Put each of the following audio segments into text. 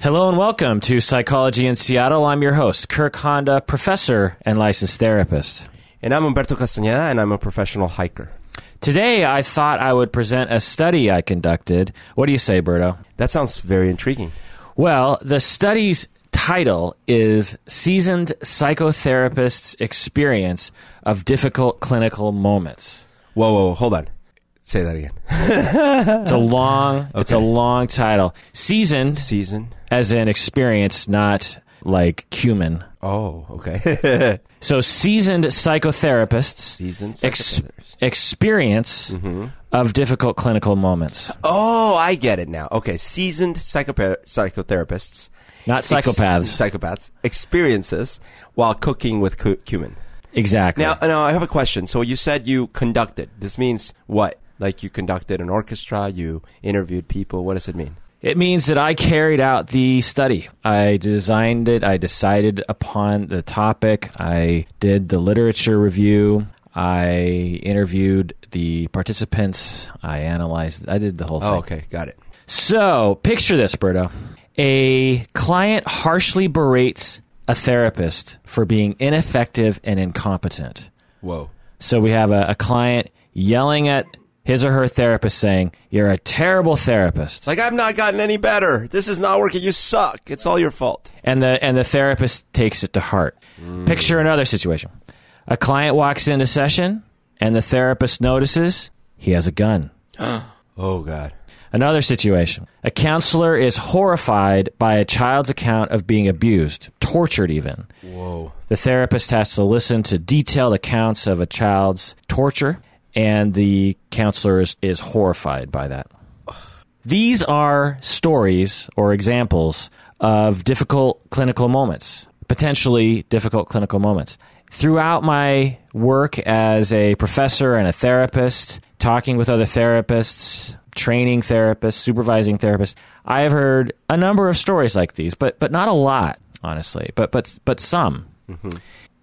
Hello and welcome to Psychology in Seattle. I'm your host, Kirk Honda, professor and licensed therapist. And I'm Umberto Castañeda, and I'm a professional hiker. Today, I thought I would present a study I conducted. What do you say, Berto? That sounds very intriguing. Well, the study's title is Seasoned Psychotherapists' Experience of Difficult Clinical Moments. Whoa, whoa, hold on. Say that again. It's a long, it's a long title. Seasoned, Season. as in experience, not like cumin. Oh, okay. So, seasoned psychotherapists Season. ex- experience mm-hmm. of difficult clinical moments, oh, I get it now. Okay, seasoned psychopa- psychotherapists. not ex- psychopaths. psychopaths. Experiences while cooking with cu- cumin. exactly. Now, now, I have a question. So you said you conducted. This means what? Like you conducted an orchestra, you interviewed people. What does it mean? It means that I carried out the study. I designed it. I decided upon the topic. I did the literature review. I interviewed the participants. I analyzed. I did the whole thing. Oh, okay, got it. So, picture this, Berto. A client harshly berates a therapist for being ineffective and incompetent. Whoa. So, we have a, a client yelling at his or her therapist saying, You're a terrible therapist. Like I've not gotten any better. This is not working. You suck. It's all your fault. and the and the therapist takes it to heart. Picture another situation: a client walks into session, and the therapist notices he has a gun. Oh God. Another situation: a counselor is horrified by a child's account of being abused, tortured, even. Whoa. The therapist has to listen to detailed accounts of a child's torture, and the counselor is, is horrified by that. These are stories or examples of difficult clinical moments, potentially difficult clinical moments. Throughout my work as a professor and a therapist, talking with other therapists, training therapists, supervising therapists, I have heard a number of stories like these, but but not a lot, honestly, but but but some. Mm-hmm.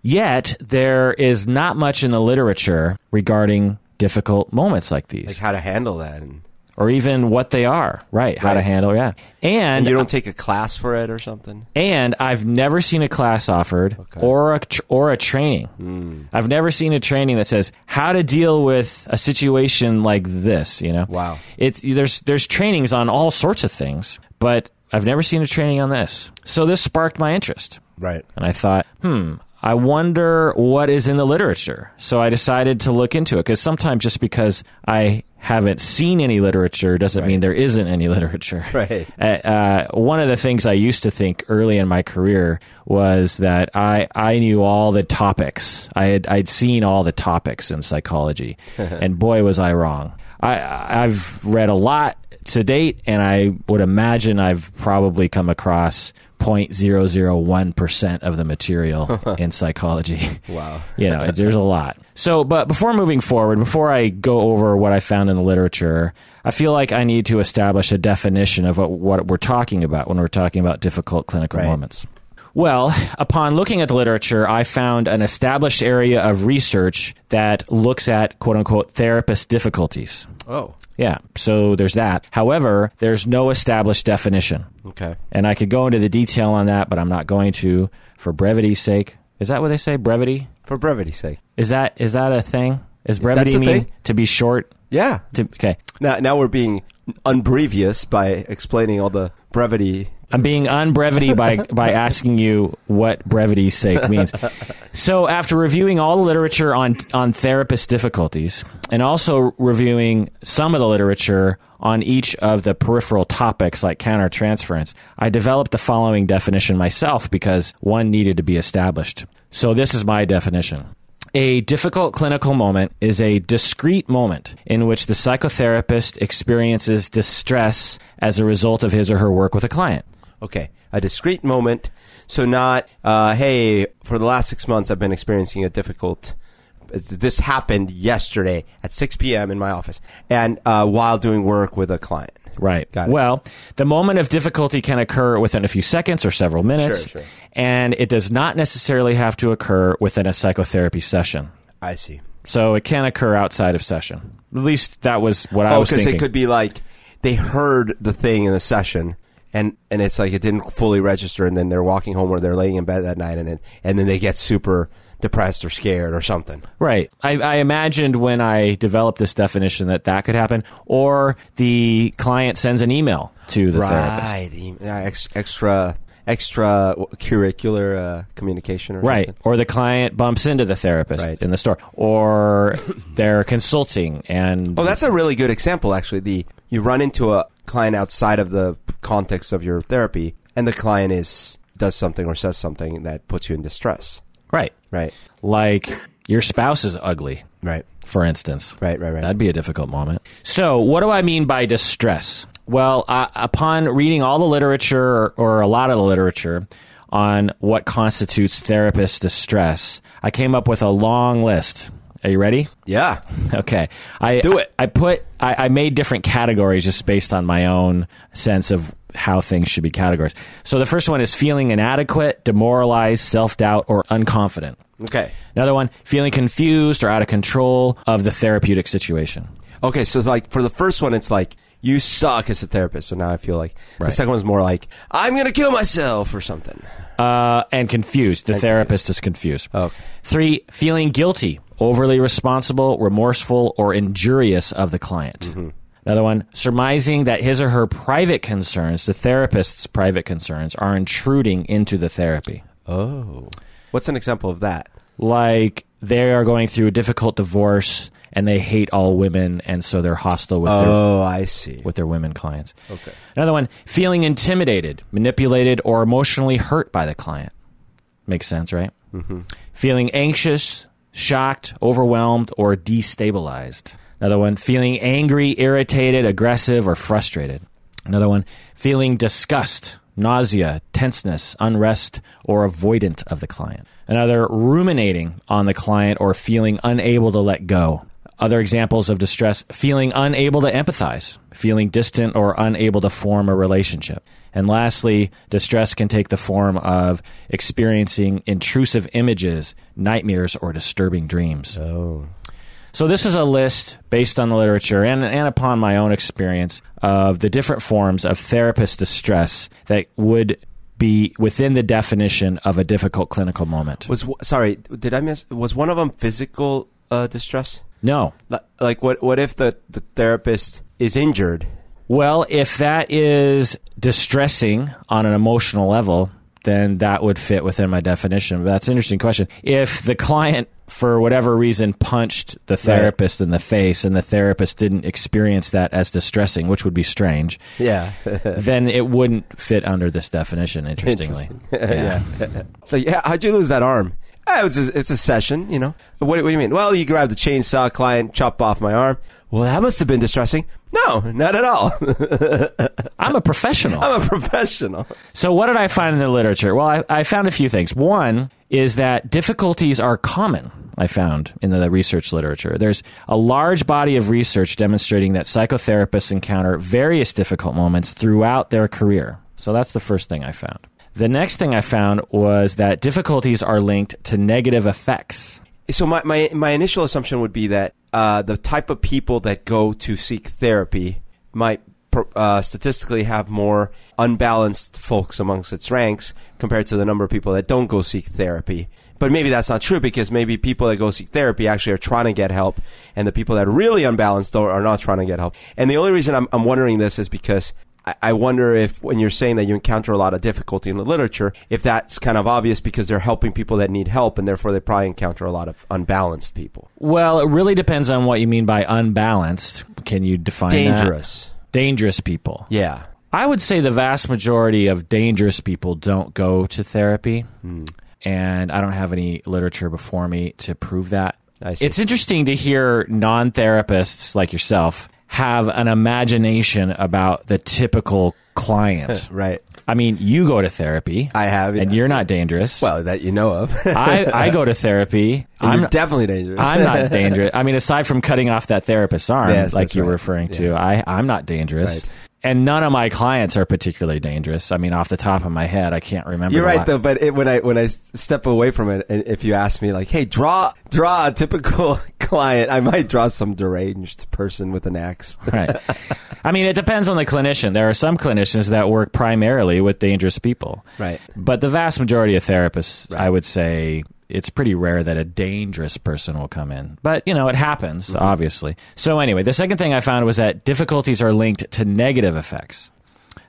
Yet there is not much in the literature regarding difficult moments like these, Like how to handle that, and, or even what they are. Right, how to handle. Yeah, and and you don't take a class for it or something. and I've never seen a class offered or a tr- or a training. I've never seen a training that says how to deal with a situation like this. You know, Wow. It's there's there's trainings on all sorts of things, but I've never seen a training on this. So this sparked my interest. Right. And I thought, hmm, I wonder what is in the literature. So I decided to look into it because sometimes just because I haven't seen any literature doesn't mean there isn't any literature. Right. Uh, uh, one of the things I used to think early in my career was that I, I knew all the topics. I had I'd seen all the topics in psychology, and boy was I wrong. I I've read a lot to date, and I would imagine I've probably come across 0.001 percent of the material in psychology. Wow. you know, there's a lot. So, but before moving forward, before I go over what I found in the literature, I feel like I need to establish a definition of what, what we're talking about when we're talking about difficult clinical Right. moments. Well, upon looking at the literature, I found an established area of research that looks at quote unquote therapist difficulties. Oh. Yeah, so there's that. However, there's no established definition. Okay. And I could go into the detail on that, but I'm not going to for brevity's sake. Is that what they say? Brevity? For brevity's sake. Is that is that a thing? Is brevity a mean thing. to be short? Yeah. To, okay, Now, now we're being unbrevious by explaining all the brevity. I'm being unbrevity by by asking you what brevity's sake means. So, after reviewing all the literature on on therapist difficulties, and also reviewing some of the literature on each of the peripheral topics like countertransference, I developed the following definition myself because one needed to be established. So, this is my definition. A difficult clinical moment is a discrete moment in which the psychotherapist experiences distress as a result of his or her work with a client. Okay. A discrete moment. So not, uh, hey, for the last six months I've been experiencing a difficult. This happened yesterday at 6 p.m. in my office, and uh, while doing work with a client. Right. Well, the moment of difficulty can occur within a few seconds or several minutes, Sure, sure. and it does not necessarily have to occur within a psychotherapy session. I see. So it can occur outside of session. At least that was what I Oh, was thinking. Oh, because it could be like they heard the thing in the session and and it's like it didn't fully register, and then they're walking home or they're laying in bed that night, and then and then they get super depressed or scared or something. Right. I, I imagined when I developed this definition that that could happen, or the client sends an email to the therapist. Right, ex- extra extra curricular uh, communication or Right. something. Or the client bumps into the therapist Right. in the store. Or they're consulting and Oh, that's a really good example. Actually, the you run into a client outside of the context of your therapy, and the client is does something or says something that puts you in distress. right. Right, Like your spouse is ugly, right, for instance. right, right, right. That'd be a difficult moment. So, what do I mean by distress? Well, uh, upon reading all the literature or, or a lot of the literature on what constitutes therapist distress, I came up with a long list. Are you ready? yeah, Okay. I do it. I, I put I, I made different categories just based on my own sense of how things should be categorized. So the first one is feeling inadequate, demoralized, self doubt, or unconfident. okay, Another one, feeling confused or out of control of the therapeutic situation. okay. So, like for the first one, it's like you suck as a therapist. So now I feel like the Right. second one's more like I'm gonna kill myself or something. Uh, and confused. The therapist is confused. Okay. Three, feeling guilty, overly responsible, remorseful, or injurious of the client. Mm-hmm. Another one, surmising that his or her private concerns, the therapist's private concerns, are intruding into the therapy. Oh, what's an example of that? Like they are going through a difficult divorce and they hate all women, and so they're hostile with their Oh, I see. with their women clients. Okay. Another one, feeling intimidated, manipulated, or emotionally hurt by the client. Makes sense, right? Mm-hmm. Feeling anxious, shocked, overwhelmed, or destabilized. Another one, feeling angry, irritated, aggressive, or frustrated. Another one, feeling disgust, nausea, tenseness, unrest, or avoidant of the client. Another, ruminating on the client or feeling unable to let go. Other examples of distress feeling unable to empathize, feeling distant or unable to form a relationship. And lastly, distress can take the form of experiencing intrusive images, nightmares, or disturbing dreams. Oh. So this is a list based on the literature and, and upon my own experience of the different forms of therapist distress that would be within the definition of a difficult clinical moment. Was sorry, did I miss? Was one of them physical uh, distress? No. Like what? What if the the therapist is injured? Well, if that is distressing on an emotional level, then that would fit within my definition. But that's an interesting question. If the client, for whatever reason, punched the therapist in the face and the therapist didn't experience that as distressing, which would be strange, Yeah. then it wouldn't fit under this definition, interestingly. yeah. so yeah, how'd you lose that arm? Ah, oh, it's a, it's a session, you know. What, what do you mean? Well, you grabbed the chainsaw, client, chop off my arm. Well, that must have been distressing. No, not at all. I'm a professional. I'm a professional. So, what did I find in the literature? Well, I, I found a few things. One is that difficulties are common, I found in the research literature. There's a large body of research demonstrating that psychotherapists encounter various difficult moments throughout their career. So, that's the first thing I found. The next thing I found was that difficulties are linked to negative effects. So my, my, my initial assumption would be that uh, the type of people that go to seek therapy might uh, statistically have more unbalanced folks amongst its ranks compared to the number of people that don't go seek therapy. But maybe that's not true because maybe people that go seek therapy actually are trying to get help, and the people that are really unbalanced don't, are not trying to get help. And the only reason I'm, I'm wondering this is because I- wonder if when you're saying that you encounter a lot of difficulty in the literature, if that's kind of obvious because they're helping people that need help, and therefore they probably encounter a lot of unbalanced people. Well, it really depends on what you mean by unbalanced. Can you define that? Dangerous. Dangerous people. Yeah. I would say the vast majority of dangerous people don't go to therapy. Hmm. And I don't have any literature before me to prove that. It's interesting to hear non therapists like yourself have an imagination about the typical client. Right. I mean, you go to therapy. I have. And you're not dangerous. Well, that you know of. I, I go to therapy. I'm I'm, definitely dangerous. I'm not dangerous. I mean, aside from cutting off that therapist's arm, Yes, like you're right. referring to, Yeah. I, I'm not dangerous. Right. And none of my clients are particularly dangerous. I mean, off the top of my head, I can't remember. You're right la- though, but it, when I when I step away from it, and if you ask me like, "Hey, draw draw a typical client, I might draw some deranged person with an axe. right. I mean, it depends on the clinician. There are some clinicians that work primarily with dangerous people. Right. But the vast majority of therapists, I would say, it's pretty rare that a dangerous person will come in. But, you know, it happens, Mm-hmm. obviously. So, anyway, the second thing I found was that difficulties are linked to negative effects.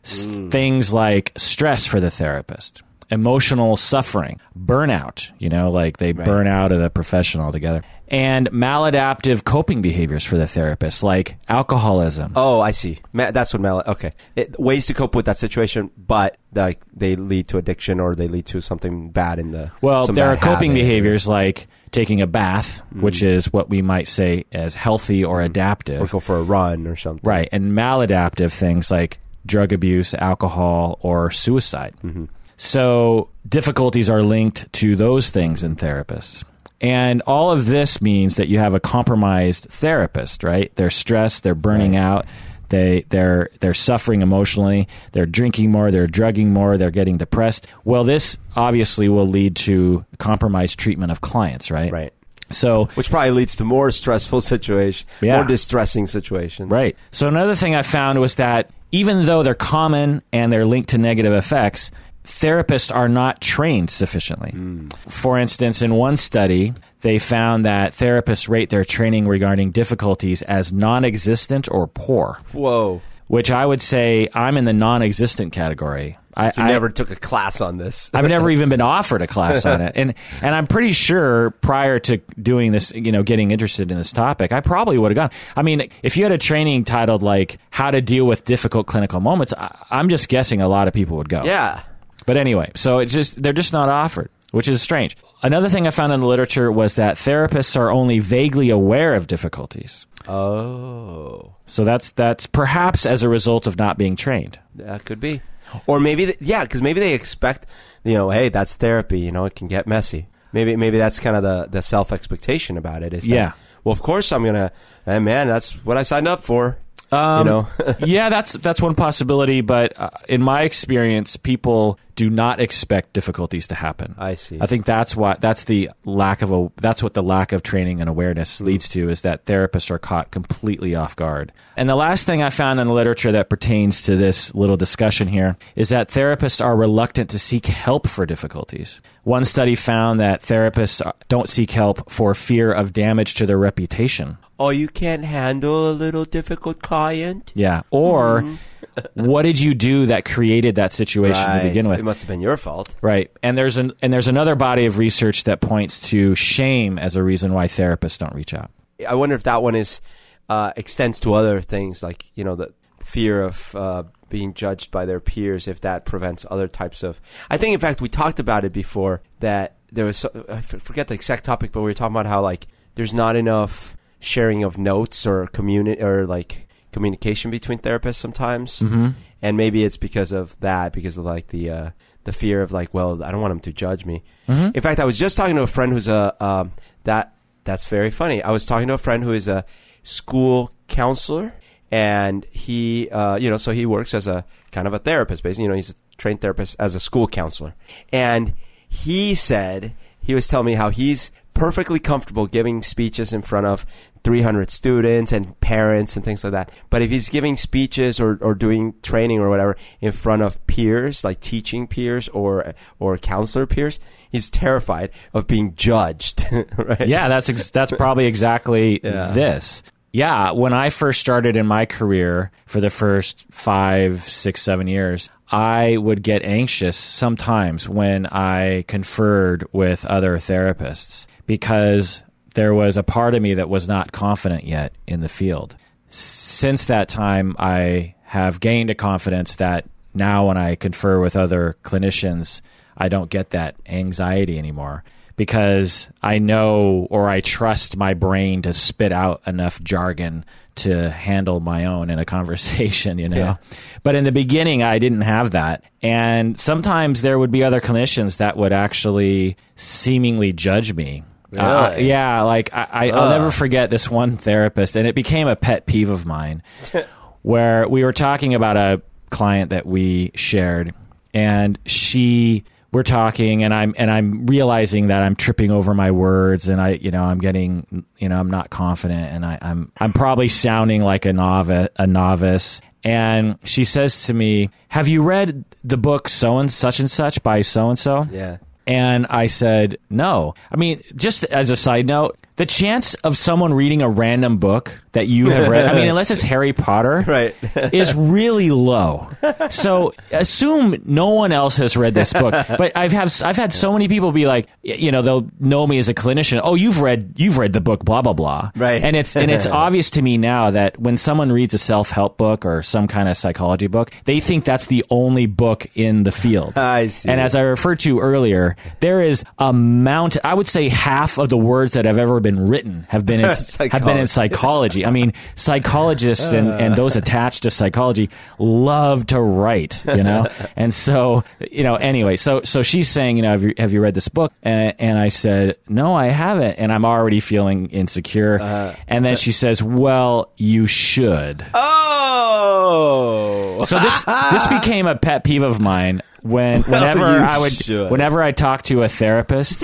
S- Mm. Things like stress for the therapist, emotional suffering, burnout, you know, like they burn out of the profession altogether, and maladaptive coping behaviors for the therapist, like alcoholism. Oh, I see. Ma- that's what mal. Okay, it, ways to cope with that situation, but like they lead to addiction or they lead to something bad in the. Well, there are coping habit. behaviors like taking a bath, mm-hmm. which is what we might say as healthy or mm-hmm. adaptive. or go for a run or something. Right. And maladaptive things like drug abuse, alcohol, or suicide. Mm-hmm. So difficulties are linked to those things in therapists. And all of this means that you have a compromised therapist, right? They're stressed, they're burning out, they they're they're suffering emotionally, they're drinking more, they're drugging more, they're getting depressed. Well, this obviously will lead to compromised treatment of clients, right? Right. So Which probably leads to more stressful situations, Yeah. more distressing situations. Right. So another thing I found was that even though they're common and they're linked to negative effects, therapists are not trained sufficiently. Hmm. For instance, in one study, they found that therapists rate their training regarding difficulties as non-existent or poor, Whoa. which I would say I'm in the non-existent category. I, You I never took a class on this. I've never even been offered a class on it, and and I'm pretty sure prior to doing this, you know, getting interested in this topic, I probably would have gone. I mean, if you had a training titled like "How to Deal with Difficult Clinical Moments," I, I'm just guessing a lot of people would go. yeah. But anyway, so it's just they're just not offered, which is strange. Another thing I found in the literature was that therapists are only vaguely aware of difficulties. Oh. So that's that's perhaps as a result of not being trained. That could be. Or maybe, th- yeah, because maybe they expect, you know, hey, that's therapy. You know, it can get messy. Maybe, maybe that's kind of the, the self expectation about it. Is that, Yeah. Well, of course I'm gonna. Hey, man, that's what I signed up for. Um, you know. yeah, that's that's one possibility. But uh, in my experience, people do not expect difficulties to happen. I see. I think that's why that's the lack of a that's what the lack of training and awareness leads to is that therapists are caught completely off guard. And the last thing I found in the literature that pertains to this little discussion here is that therapists are reluctant to seek help for difficulties. One study found that therapists don't seek help for fear of damage to their reputation. Oh, you can't handle a little difficult client. Yeah. Or what did you do that created that situation to begin with? It must have been your fault. Right. And there's an and there's another body of research that points to shame as a reason why therapists don't reach out. I wonder if that one is uh, extends to other things like you know the fear of uh, being judged by their peers. If that prevents other types of, I think in fact we talked about it before that there was so- I forget the exact topic, but we were talking about how like there's not enough sharing of notes or communi- or like communication between therapists sometimes, Mm-hmm. and maybe it's because of that because of like the uh, the fear of like well I don't want them to judge me. Mm-hmm. In fact, I was just talking to a friend who's a um, that that's very funny. I was talking to a friend who is a school counselor, and he, uh, you know, so he works as a kind of a therapist, basically. You know, he's a trained therapist as a school counselor, and he said he was telling me how he's perfectly comfortable giving speeches in front of 300 students and parents and things like that. But if he's giving speeches or, or doing training or whatever in front of peers, like teaching peers or or counselor peers, he's terrified of being judged. right? Yeah, that's ex- that's probably exactly Yeah. this. Yeah, when I first started in my career for the first five, six, seven years, I would get anxious sometimes when I conferred with other therapists because there was a part of me that was not confident yet in the field. Since that time, I have gained a confidence that now when I confer with other clinicians, I don't get that anxiety anymore because I know or I trust my brain to spit out enough jargon to handle my own in a conversation, you know. Yeah. But in the beginning, I didn't have that. And sometimes there would be other clinicians that would actually seemingly judge me. Uh, Really? yeah, like I, I, I'll never forget this one therapist, and it became a pet peeve of mine where we were talking about a client that we shared, and she we're talking and I'm and I'm realizing that I'm tripping over my words and I you know I'm getting you know I'm not confident and I, I'm I'm probably sounding like a novice a novice and she says to me, "Have you read the book so and such and such by so and so?" Yeah. And I said, no. I mean, just as a side note, the chance of someone reading a random book that you have read, I mean, unless it's Harry Potter, Right. is really low. So assume no one else has read this book. But I've have I've had so many people be like, you know, they'll know me as a clinician. Oh, you've read you've read the book, blah blah blah. Right. And it's and it's obvious to me now that when someone reads a self help book or some kind of psychology book, they think that's the only book in the field. I see. And as I referred to earlier, there is a mountain. I would say half of the words that have ever been written have been in, have been in psychology. I mean, psychologists and, and those attached to psychology love to write, you know. and so, you know, anyway, so so she's saying, you know, have you have you read this book? And, and I said, no, I haven't, and I'm already feeling insecure. Uh-huh. and then she says, well, you should. Oh. So this this became a pet peeve of mine when whenever you I would should. whenever I talked to a therapist,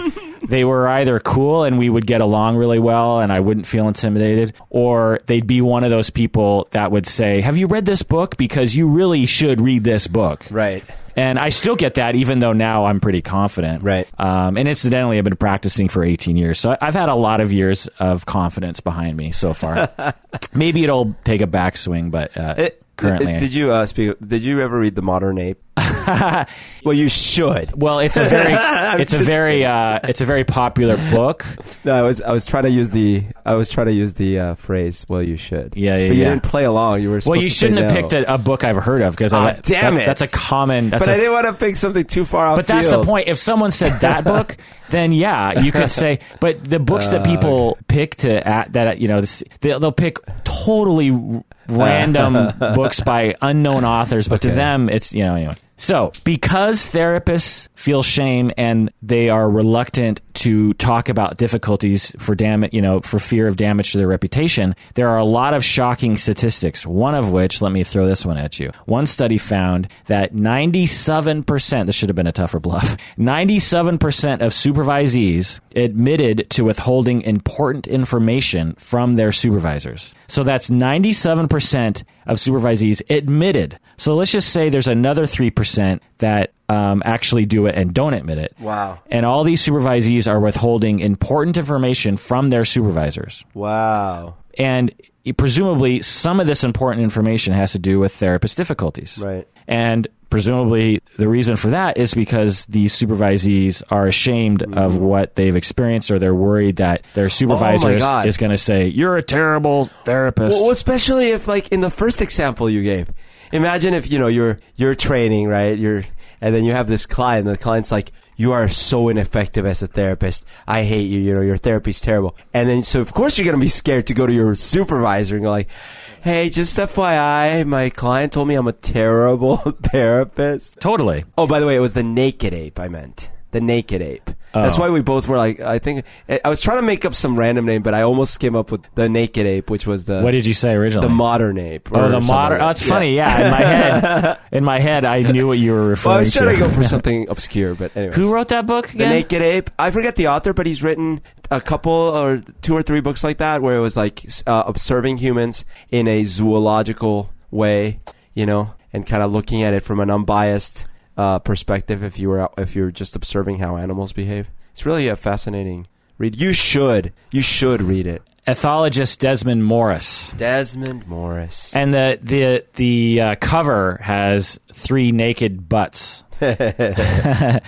they were either cool and we would get along really well and I wouldn't feel intimidated, or they'd be one of those people that would say, "Have you read this book? Because you really should read this book." Right. And I still get that, even though now I'm pretty confident. Right. Um, and incidentally, I've been practicing for 18 years, so I've had a lot of years of confidence behind me so far. Maybe it'll take a backswing, but uh, It- currently, it- did you uh, speak? Did you ever read The Modern Ape? well, you should. Well, it's a very it's a very uh, it's a very popular book. No, I was I was trying to use the I was trying to use the uh, phrase. Well, you should. Yeah, yeah, But you yeah. didn't play along. You were. Well, you shouldn't have no. picked a, a book I've heard of because Ah, damn that's, it. that's a common. That's But I didn't want to pick something too far off. but that's the point. If someone said that book, then yeah, you could say. But the books that people pick to at that you know they'll, they'll pick totally random books by unknown authors, but to them it's you know anyway. So, because therapists feel shame and they are reluctant to talk about difficulties for damage, you know, for fear of damage to their reputation, there are a lot of shocking statistics. One of which, let me throw this one at you. One study found that 97%, this should have been a tougher bluff, 97% of supervisees admitted to withholding important information from their supervisors. So that's 97% of supervisees admitted. So let's just say there's another 3% that um, actually do it and don't admit it. Wow. And all these supervisees are withholding important information from their supervisors. Wow. And presumably, some of this important information has to do with therapist difficulties. Right. And presumably, the reason for that is because these supervisees are ashamed of what they've experienced or they're worried that their supervisor is, is going to say, You're a terrible therapist. Well, especially if, like, in the first example you gave, imagine if you know you're you're training, right? You're and then you have this client. and The client's like, "You are so ineffective as a therapist. I hate you. You know, your therapy's terrible." And then, so of course you're gonna be scared to go to your supervisor and go like, "Hey, just FYI, my client told me I'm a terrible therapist." totally. Oh, by the way, it was the naked ape. I meant the naked ape. That's Oh. why we both were like, I think I was trying to make up some random name, but I almost came up with the naked ape, which was the What did you say originally? the modern ape. Oh, or the modern. like Oh, it's funny. Yeah, in my head, in my head, I knew what you were referring Well, I was trying to to. go for something obscure, but anyway. Who wrote that book? the Naked Ape? I forget the author, but he's written a couple or two or three books like that, where it was like uh, observing humans in a zoological way, you know, and kind of looking at it from an unbiased uh, perspective. If you were out, if you're just observing how animals behave, it's really a fascinating read. You should, you should read it. Ethologist Desmond Morris. Desmond Morris. And the the the uh, cover has three naked butts. but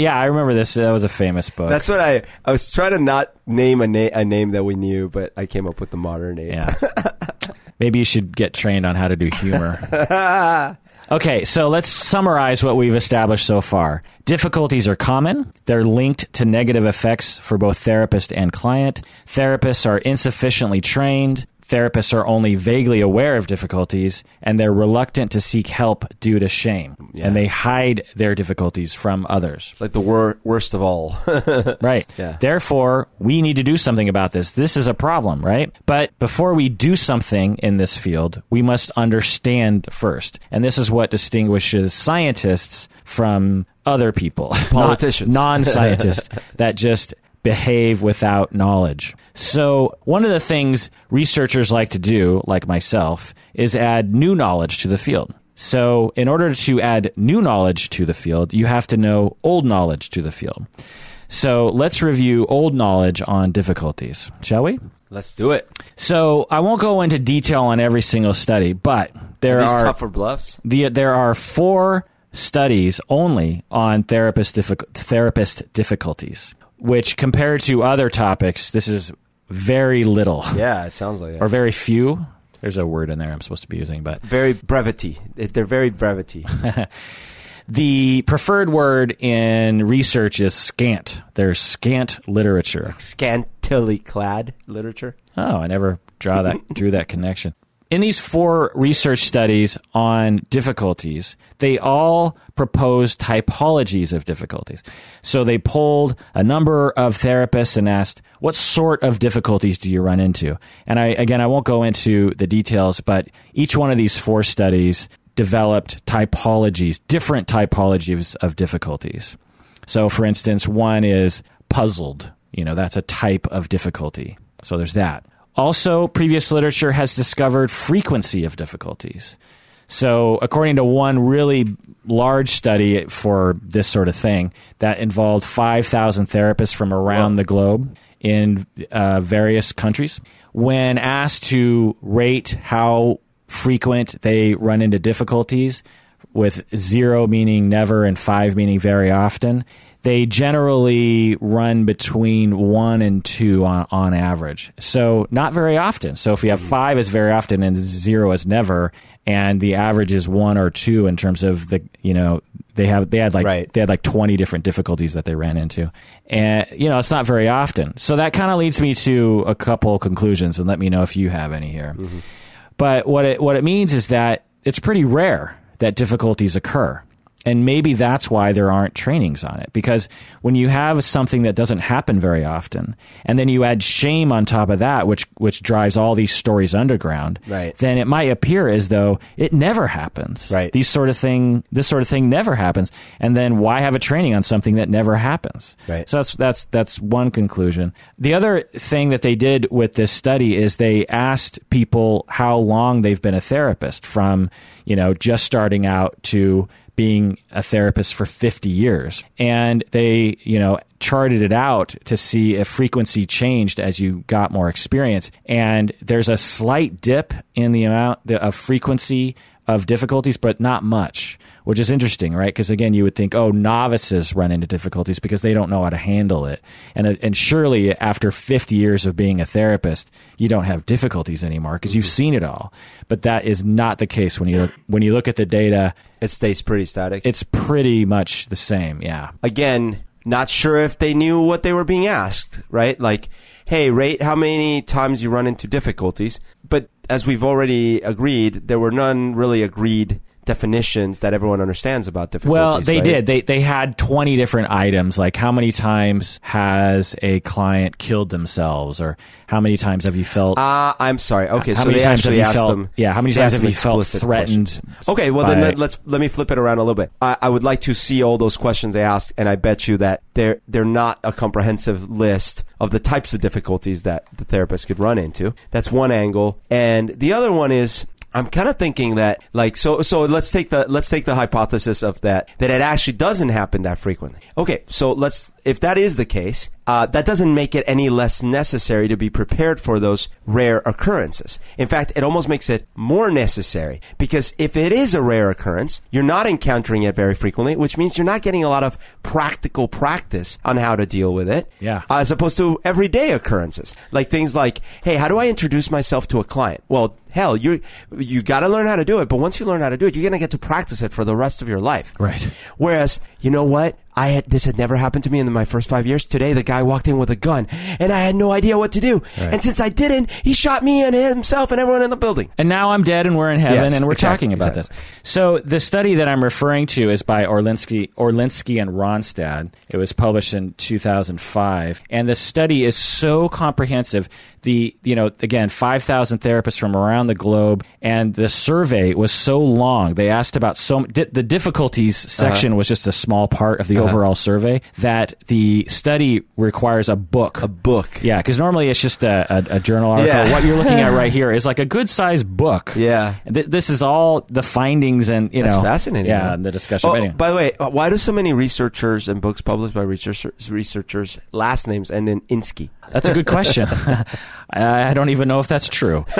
yeah, I remember this. That was a famous book. That's what I. I was trying to not name a, na- a name that we knew, but I came up with the modern name. yeah. Maybe you should get trained on how to do humor. Okay, so let's summarize what we've established so far. Difficulties are common. They're linked to negative effects for both therapist and client. Therapists are insufficiently trained. Therapists are only vaguely aware of difficulties and they're reluctant to seek help due to shame. And they hide their difficulties from others. It's like the wor- worst of all. Right. Yeah. Therefore, we need to do something about this. This is a problem, right? But before we do something in this field, we must understand first. And this is what distinguishes scientists from other people, Politicians. non scientists that just behave without knowledge. So, one of the things researchers like to do, like myself, is add new knowledge to the field. So, in order to add new knowledge to the field, you have to know old knowledge to the field. So, let's review old knowledge on difficulties, shall we? Let's do it. So, I won't go into detail on every single study, but there are tough for bluffs. the, there are four studies only on therapist diffi- therapist difficulties, which compared to other topics, this is very little Yeah, it sounds like it. or very few. There's a word in there I'm supposed to be using, but very brevity. They're very brevity. the preferred word in research is scant. There's scant literature. Scantily clad literature. Oh, I never draw that drew that connection. In these four research studies on difficulties, they all proposed typologies of difficulties. So they polled a number of therapists and asked, what sort of difficulties do you run into? And I, again, I won't go into the details, but each one of these four studies developed typologies, different typologies of difficulties. So, for instance, one is puzzled. You know, that's a type of difficulty. So there's that. Also, previous literature has discovered frequency of difficulties. So, according to one really large study for this sort of thing that involved 5,000 therapists from around the globe in uh, various countries, when asked to rate how frequent they run into difficulties, with zero meaning never and five meaning very often, they generally run between one and two on, on average. So not very often. So if you have five is very often and zero is never, and the average is one or two in terms of the you know they have they had like Right. they had like twenty different difficulties that they ran into, and you know it's not very often. So that kind of leads me to a couple conclusions, and let me know if you have any here. Mm-hmm. But what it what it means is that it's pretty rare that difficulties occur. And maybe that's why there aren't trainings on it. Because when you have something that doesn't happen very often, and then you add shame on top of that, which which drives all these stories underground, Right. then it might appear as though it never happens. Right. These sort of thing this sort of thing never happens. And then why have a training on something that never happens? Right. So that's that's that's one conclusion. The other thing that they did with this study is they asked people how long they've been a therapist from, you know, just starting out to being a therapist for 50 years. And they, you know, charted it out to see if frequency changed as you got more experience. And there's a slight dip in the amount of frequency of difficulties, but not much, which is interesting, right? Because again, you would think, oh, novices run into difficulties because they don't know how to handle it. And, uh, and surely after 50 years of being a therapist, you don't have difficulties anymore because you've seen it all. But that is not the case when you look, when you look at the data. It stays pretty static. It's pretty much the same. Yeah. Again, not sure if they knew what they were being asked, right? Like, hey, rate how many times you run into difficulties. But as we've already agreed, there were none really agreed definitions that everyone understands about difficulties. Well, they right? did. They they had 20 different items like how many times has a client killed themselves or how many times have you felt Ah, I'm sorry. Okay, How so many they times have you asked felt- them. yeah, how many times have you felt threatened questions. Okay, well then by- let, let's let me flip it around a little bit. I, I would like to see all those questions they asked, and I bet you that they're they're not a comprehensive list of the types of difficulties that the therapist could run into. That's one angle, and the other one is I'm kind of thinking that like so so let's take the let's take the hypothesis of that that it actually doesn't happen that frequently. Okay, so let's if that is the case, uh, that doesn't make it any less necessary to be prepared for those rare occurrences. In fact, it almost makes it more necessary because if it is a rare occurrence, you're not encountering it very frequently, which means you're not getting a lot of practical practice on how to deal with it. Yeah. As opposed to everyday occurrences, like things like, hey, how do I introduce myself to a client? Well, hell, you you got to learn how to do it, but once you learn how to do it, you're going to get to practice it for the rest of your life. Right. Whereas, you know what? I had this had never happened to me in my first five years. Today, the guy walked in with a gun, and I had no idea what to do. And since I didn't, he shot me and himself and everyone in the building. And now I'm dead and we're in heaven Yes, and we're exactly, talking about exactly. this. So the study that I'm referring to is by Orlinsky, Orlinsky and Rønnestad. It was published in 2005. And the study is so comprehensive. The, you know, again, 5,000 therapists from around the globe. And the survey was so long. They asked about so, di- the difficulties section was just a small part of the overall survey that the study requires a book. A book. Yeah, because normally it's just a, a, a journal article. Yeah. What you're looking at right here is like a good sized book. Yeah. Th- this is all the findings and you That's know fascinating. Yeah, and the discussion. Oh, anyway. by the way, uh, why do so many researchers and books published by researchers, researchers last names end in Insky? That's a good question. I don't even know if that's true.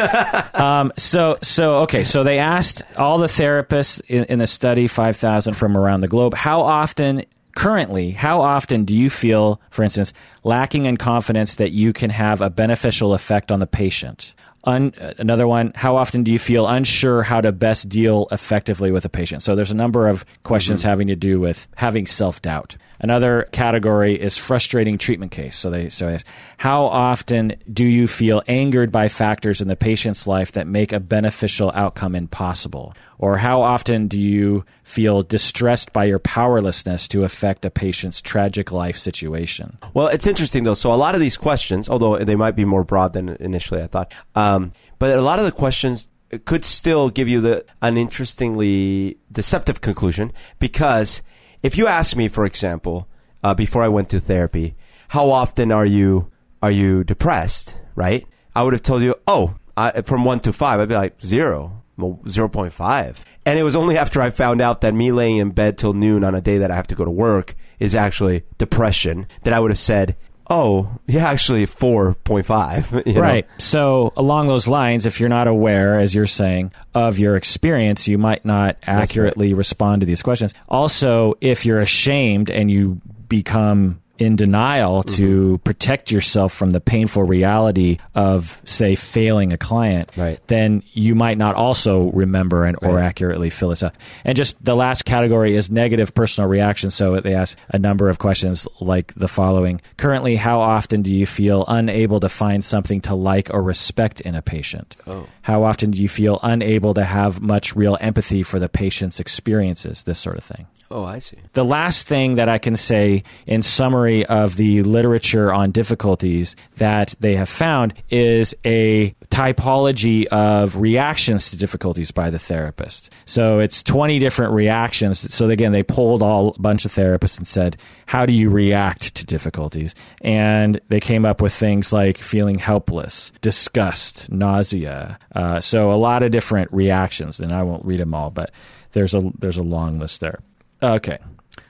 Um, so, so okay. So they asked all the therapists in, in the study, five thousand from around the globe, how often. Currently, how often do you feel, for instance, lacking in confidence that you can have a beneficial effect on the patient? Un, another one, how often do you feel unsure how to best deal effectively with a patient? So there's a number of questions having to do with having self doubt. Another category is frustrating treatment case. So they so they ask, how often do you feel angered by factors in the patient's life that make a beneficial outcome impossible? Or how often do you feel distressed by your powerlessness to affect a patient's tragic life situation? Well, it's interesting though. So a lot of these questions, although they might be more broad than initially I thought, um, but a lot of the questions could still give you the an interestingly deceptive conclusion because if you ask me, for example, uh, before I went to therapy, how often are you are you depressed? Right? I would have told you, oh, I, from one to five, I'd be like zero, well, zero point five. And it was only after I found out that me laying in bed till noon on a day that I have to go to work is actually depression that I would have said, oh, yeah, actually 4.5. you know? Right. So, along those lines, if you're not aware, as you're saying, of your experience, you might not accurately respond to these questions. Also, if you're ashamed and you become in denial mm-hmm. to protect yourself from the painful reality of, say, failing a client, Right. then you might not also remember and or Right. accurately fill this up. And just the last category is negative personal reaction. So they ask a number of questions like the following. Currently, how often do you feel unable to find something to like or respect in a patient? Oh. How often do you feel unable to have much real empathy for the patient's experiences? This sort of thing. Oh, I see. The last thing that I can say in summary of the literature on difficulties that they have found is a typology of reactions to difficulties by the therapist. So it's 20 different reactions. So again, they polled all a bunch of therapists and said, how do you react to difficulties? And they came up with things like feeling helpless, disgust, nausea. Uh, so a lot of different reactions, and I won't read them all, but there's a there's a long list there. Okay.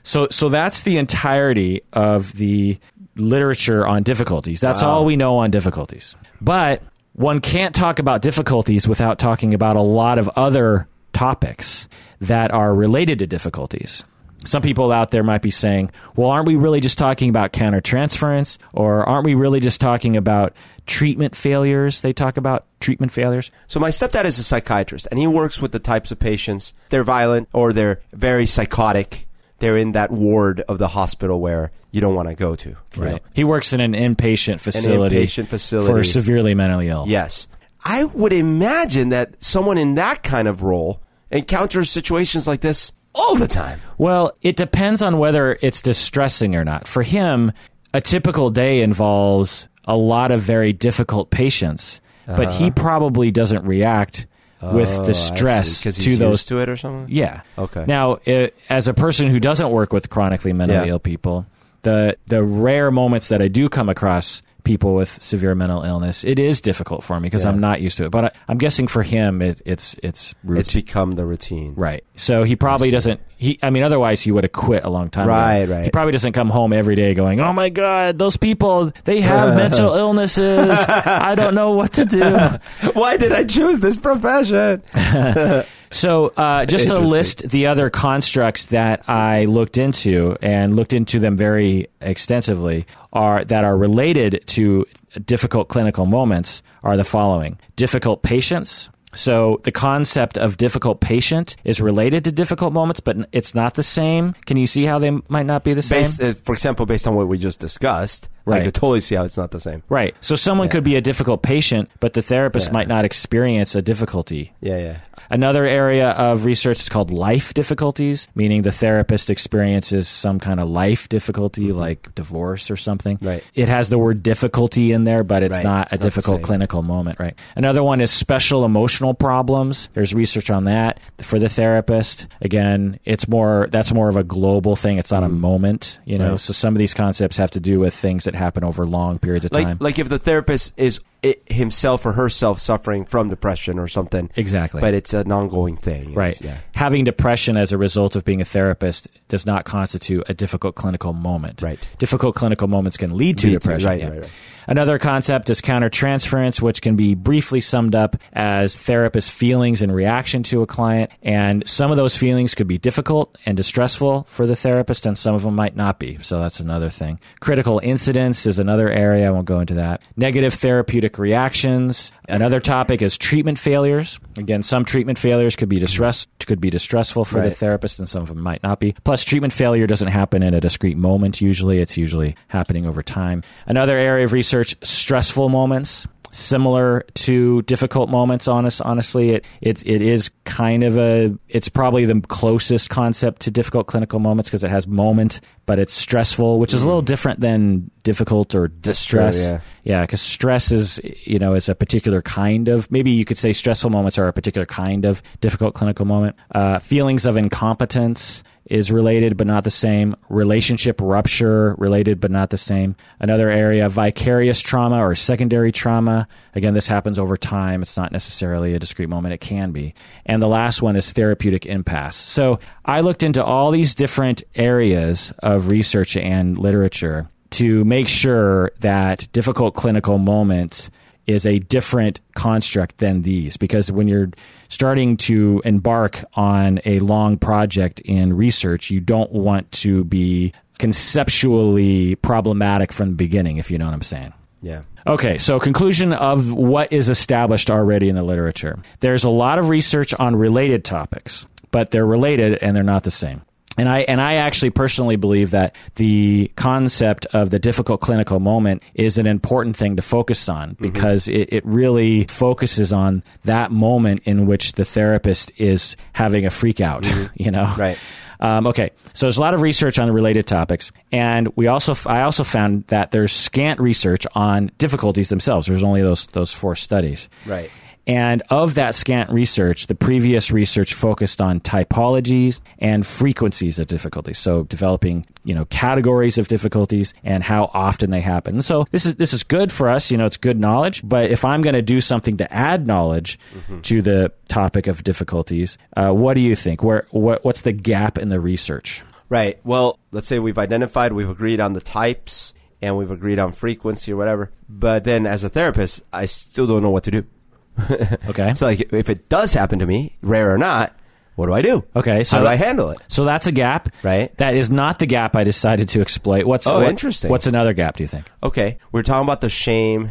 So so that's the entirety of the literature on difficulties. That's all we know on difficulties. But one can't talk about difficulties without talking about a lot of other topics that are related to difficulties. Some people out there might be saying, well, aren't we really just talking about countertransference? Or aren't we really just talking about treatment failures? They talk about treatment failures. So my stepdad is a psychiatrist, and he works with the types of patients they're violent or they're very psychotic. They're in that ward of the hospital where you don't want to go to. you know? He works in an inpatient facility, inpatient facility. for severely mentally ill. Yes, I would imagine that someone in that kind of role encounters situations like this all the time. Well, it depends on whether it's distressing or not. For him, a typical day involves a lot of very difficult patients, but he uh-huh. probably doesn't react with distress oh, because to those. used to it or something. yeah. Okay. Now, i as a person who doesn't work with chronically mentally Yeah. ill people, the the rare moments that I do come across people with severe mental illness, it is difficult for me because Yeah. I'm not used to it. But I, I'm guessing for him, it, it's it's routine. It's become the routine. Right. So he probably doesn't. He. I mean, otherwise he would have quit a long time Right, ago. right. He probably doesn't come home every day going, "Oh my God, those people they have mental illnesses. I don't know what to do." Why did I choose this profession? So, uh, just to list the other constructs that I looked into and looked into them very extensively are that are related to difficult clinical moments are the following: difficult patients. So the concept of difficult patient is related to difficult moments, but it's not the same. Can you see how they might not be the same? Based, uh, for example, based on what we just discussed, I Right. could totally see how it's not the same. Right. So someone Yeah. could be a difficult patient, but the therapist Yeah. might not experience a difficulty. Yeah, yeah. Another area of research is called life difficulties, meaning the therapist experiences some kind of life difficulty like divorce or something. Mm-hmm. Right. It has the word difficulty in there, but it's Right. not It's a not difficult clinical moment, right? Another one is special emotional problems. There's research on that for the therapist. Again, it's more that's more of a global thing. It's not a moment, you know. Mm-hmm. Right. So some of these concepts have to do with things that happen over long periods of Like, time. like if the therapist is i himself or herself suffering from depression or something, exactly. but it's an ongoing thing. Right. Yeah. Having depression as a result of being a therapist does not constitute a difficult clinical moment. Right. Difficult clinical moments can lead to Lead to- depression. right, yeah. right, right. Another concept is countertransference, which can be briefly summed up as therapist feelings in reaction to a client. And some of those feelings could be difficult and distressful for the therapist, and some of them might not be. So that's another thing. Critical incidents is another area. I won't go into that. Negative therapeutic reactions. Another topic is treatment failures. Again, some treatment failures could be distress could be distressful for the therapist, and some of them might not be. Plus, treatment failure doesn't happen in a discrete moment. Usually, it's usually happening over time. Another area of research: stressful moments. Similar to difficult moments, honest, honestly, it, it it is kind of a. It's probably the closest concept to difficult clinical moments because it has moment, but it's stressful, which is a little different than difficult or distress. yeah. Yeah, because stress is, you know, is a particular kind of, maybe you could say stressful moments are a particular kind of difficult clinical moment. Uh, feelings of incompetence is related but not the same. Relationship rupture related but not the same. Another area, vicarious trauma or secondary trauma. Again, this happens over time. It's not necessarily a discrete moment. It can be. And the last one is therapeutic impasse. So I looked into all these different areas of research and literature to make sure that difficult clinical moment is a different construct than these because when you're starting to embark on a long project in research you don't want to be conceptually problematic from the beginning if you know what I'm saying. Yeah. Okay, so conclusion of what is established already in the literature. There's a lot of research on related topics, but they're related and they're not the same. And I and I actually personally believe that the concept of the difficult clinical moment is an important thing to focus on because it, it really focuses on that moment in which the therapist is having a freak out, you know? Right. Um, okay, so there's a lot of research on related topics, and we also I also found that there's scant research on difficulties themselves. There's only those those four studies. Right. And of that scant research, the previous research focused on typologies and frequencies of difficulties. So developing, you know, categories of difficulties and how often they happen. And so this is this is good for us, you know, it's good knowledge. But if I'm going to do something to add knowledge to the topic of difficulties, uh, what do you think? Where what, what's the gap in the research? Right. Well, let's say we've identified, we've agreed on the types, and we've agreed on frequency or whatever. But then, as a therapist, I still don't know what to do. Okay. So, like, if it does happen to me, rare or not, what do I do? Okay. So How do that- I handle it? So that's a gap. Right. That is not the gap I decided to exploit. What's Oh, what- interesting. What's another gap? Do you think? Okay, we're talking about the shame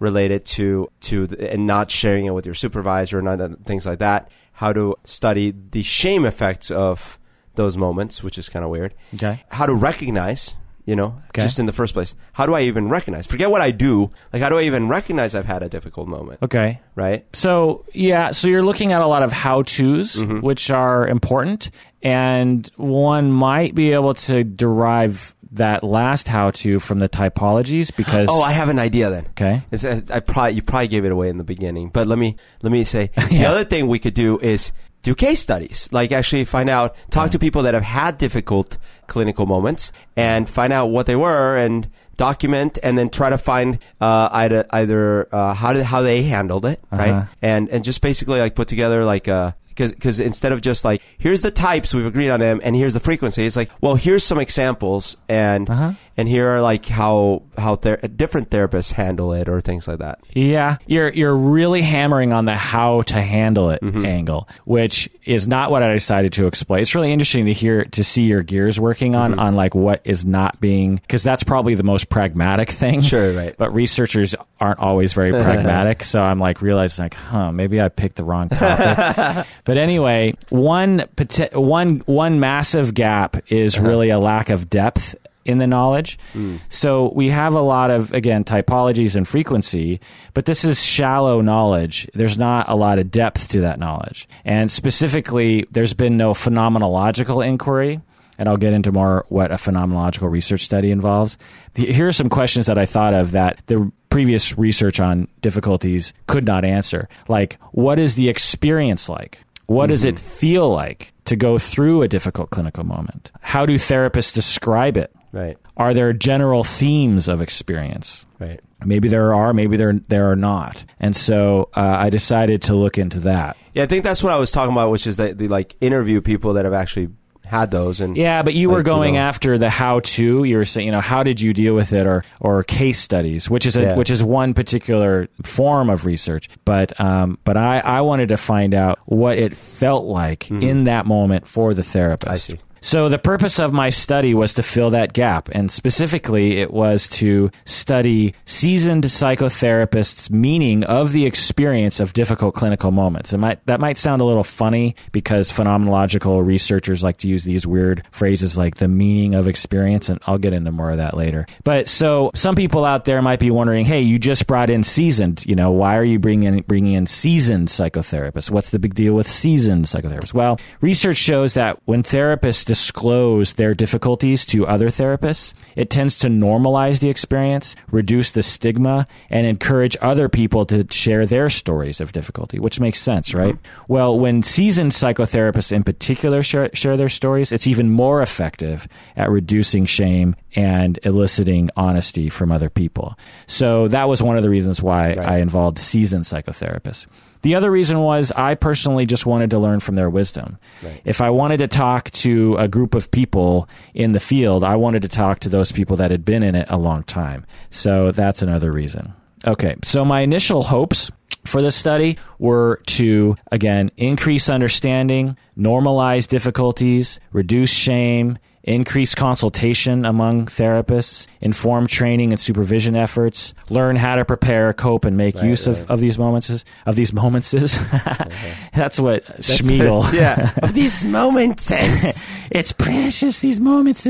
related to to the, and not sharing it with your supervisor and other things like that. How to study the shame effects of those moments, which is kind of weird. Okay. How to recognize, you know, Okay. just in the first place. How do I even recognize? Forget what I do. Like, how do I even recognize I've had a difficult moment? Okay. Right? So yeah, so you're looking at a lot of how tos, Mm-hmm. which are important, and one might be able to derive that last how to from the typologies because Oh, I have an idea then. okay. It's, uh, I probably you probably gave it away in the beginning, but let me let me say the other thing we could do is do case studies. Like actually find out, talk to people that have had difficult clinical moments, and find out what they were, and document, and then try to find uh, either either uh, how did how they handled it, Uh-huh. right? And and just basically like put together like a because because instead of just like here's the types we've agreed on them and here's the frequency, it's like well here's some examples and Uh-huh. And here are like how how ther- different therapists handle it or things like that. Yeah, you're you're really hammering on the how to handle it Mm-hmm. angle, which is not what I decided to explain. It's really interesting to hear to see your gears working on Mm-hmm. on like what is not being because that's probably the most pragmatic thing. Sure, right. But researchers aren't always very pragmatic, so I'm like realizing like, huh, maybe I picked the wrong topic. but anyway, one one one massive gap is Uh-huh. really a lack of depth in the knowledge. Hmm. So we have a lot of again typologies and frequency, but this is shallow knowledge. There's not a lot of depth to that knowledge. And specifically, there's been no phenomenological inquiry. And I'll get into more what a phenomenological research study involves. Here are some questions that I thought of that the previous research on difficulties could not answer. Like, what is the experience like? What does it feel like to go through a difficult clinical moment? How do therapists describe it? Right. Are there general themes of experience? Right. Maybe there are, maybe there there are not. And so uh, I decided to look into that. Yeah, I think that's what I was talking about, which is that the like interview people that have actually had those and Yeah, but you were Like, you going know. after the how to. You were saying, you know, how did you deal with it, or or case studies, which is a, Yeah. which is one particular form of research. But um, but I I wanted to find out what it felt like in that moment for the therapist. Mm-hmm. I see. So the purpose of my study was to fill that gap, and specifically, it was to study seasoned psychotherapists' meaning of the experience of difficult clinical moments. It might that might sound a little funny because phenomenological researchers like to use these weird phrases like the meaning of experience, and I'll get into more of that later. But so some people out there might be wondering, hey, you just brought in seasoned. You know, why are you bringing bringing in seasoned psychotherapists? What's the big deal with seasoned psychotherapists? Well, research shows that when therapists disclose their difficulties to other therapists, it tends to normalize the experience, reduce the stigma, and encourage other people to share their stories of difficulty, which makes sense, right? Well, when seasoned psychotherapists in particular share, share their stories, it's even more effective at reducing shame and eliciting honesty from other people. So that was one of the reasons why I involved seasoned psychotherapists. The other reason was I personally just wanted to learn from their wisdom. If I wanted to talk to a group of people in the field, I wanted to talk to those people that had been in it a long time. So that's another reason. Okay, so my initial hopes for this study were to, again, increase understanding, normalize difficulties, reduce shame, increase consultation among therapists, inform training and supervision efforts, learn how to prepare, cope, and make use of, of these moments of these moments. Is that's what Smeagol. yeah, of these moments. it's precious these moments.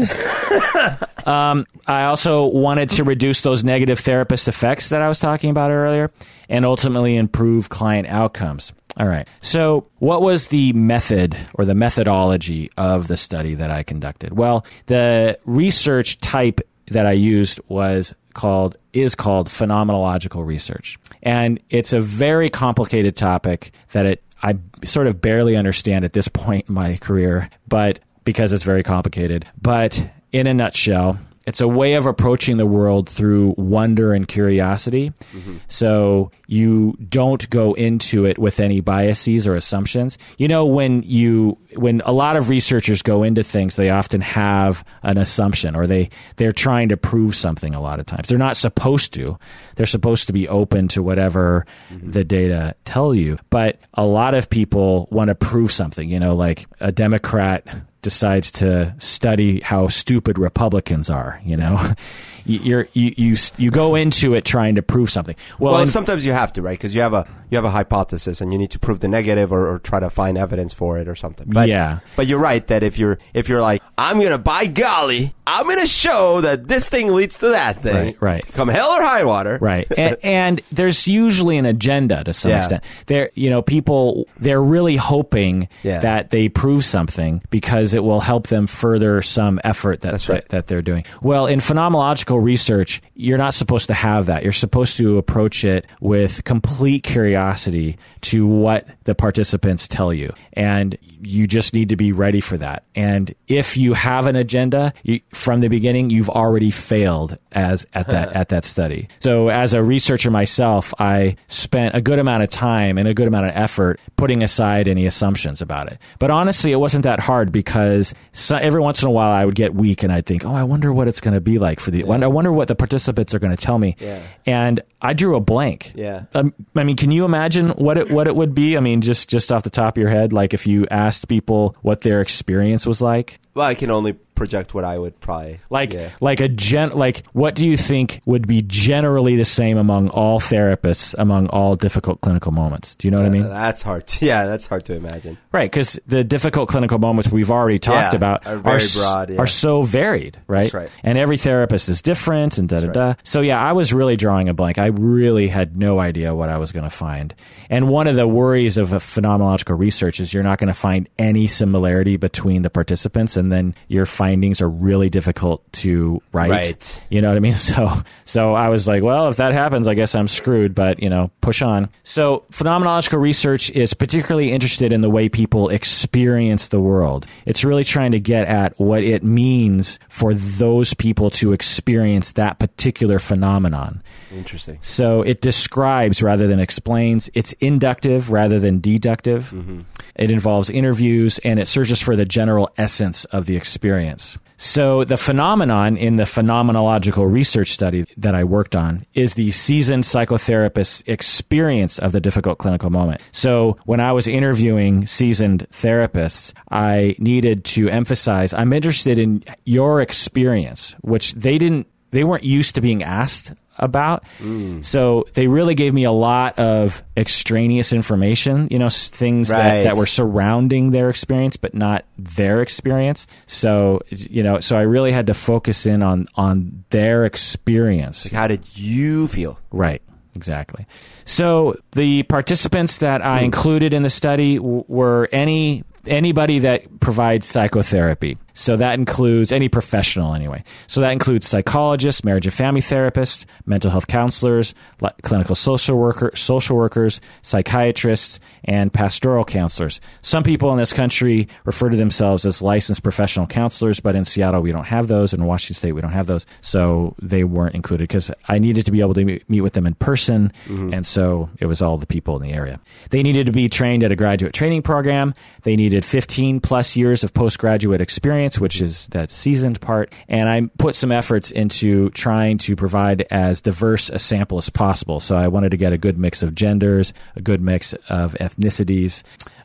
um, I also wanted to reduce those negative therapist effects that I was talking about earlier, and ultimately improve client outcomes. All right. So, what was the method or the methodology of the study that I conducted? Well, the research type that I used was called is called phenomenological research. And it's a very complicated topic that it I sort of barely understand at this point in my career, but because it's very complicated. But in a nutshell, it's a way of approaching the world through wonder and curiosity. Mm-hmm. So you don't go into it with any biases or assumptions. You know, when you when a lot of researchers go into things, they often have an assumption or they they're trying to prove something a lot of times. They're not supposed to. They're supposed to be open to whatever mm-hmm. the data tell you. But a lot of people want to prove something, you know, like a Democrat decides to study how stupid Republicans are. You know, You- you're you you you go into it trying to prove something. Well, Well, in- sometimes you have to, right? Because you have a you have a hypothesis and you need to prove the negative or, or try to find evidence for it or something. But, Yeah. But you're right that if you're if you're like I'm gonna by golly I'm gonna show that this thing leads to that thing. Right, right. Come hell or high water. right and, and there's usually an agenda to some Yeah. extent there you know people they're really hoping Yeah. that they prove something because it will help them further some effort that, That's right. that that they're doing well in phenomenological research you're not supposed to have that you're supposed to approach it with complete curiosity to what the participants tell you and you just need to be ready for that and if you have an agenda you, from the beginning, you've already failed as at that at that study. So as a researcher myself, I spent a good amount of time and a good amount of effort putting aside any assumptions about it. But honestly, it wasn't that hard because so, every once in a while I would get weak and I'd think, "Oh, I wonder what it's going to be like for the I wonder what the participants are going to tell me." Yeah. And I drew a blank. Yeah. Um, I mean, can you imagine what it what it would be? I mean, just just off the top of your head, like if you asked people what their experience was like, Well, I can only project what I would probably like Yeah. like a gen like what do you think would be generally the same among all therapists among all difficult clinical moments? Do you know what I mean? Uh, that's hard. To, yeah, that's hard to imagine. Right, because the difficult clinical moments we've already talked Yeah, about are very s- broad, yeah. are so varied, right? That's right. And every therapist is different, and da da da. So yeah, I was really drawing a blank. I really had no idea what I was going to find. And one of the worries of a phenomenological research is you're not going to find any similarity between the participants, and then your findings are really difficult to write. Right. You know what I mean? So, so I was like, well, if that happens, I guess I'm screwed. But you know, push on. So, phenomenological research is particularly interested in the way people experience the world. It's really trying to get at what it means for those people to experience that particular phenomenon. Interesting. So it describes rather than explains. It's inductive rather than deductive. Mm-hmm. It involves interviews and it searches for the general essence of the experience. So the phenomenon in the phenomenological research study that I worked on is the seasoned psychotherapist's experience of the difficult clinical moment. So when I was interviewing seasoned therapists, I needed to emphasize I'm interested in your experience, which they didn't they weren't used to being asked about. Mm. So they really gave me a lot of extraneous information, you know, things that, Right. that were surrounding their experience, but not their experience. So, you know, so I really had to focus in on, on their experience. Like, how did you feel? Right. Exactly. So the participants that I mm. included in the study w- were any anybody that provides psychotherapy. So that includes any professional anyway. So that includes psychologists, marriage and family therapists, mental health counselors, clinical social worker, social workers, psychiatrists, and pastoral counselors. Some people in this country refer to themselves as licensed professional counselors, but in Seattle we don't have those. In Washington State we don't have those, so they weren't included because I needed to be able to meet- meet with them in person, mm-hmm. and so it was all the people in the area. They needed to be trained at a graduate training program. They needed 15 plus years of postgraduate experience, which is that seasoned part. And I put some efforts into trying to provide as diverse a sample as possible. So I wanted to get a good mix of genders, a good mix of ethnicities.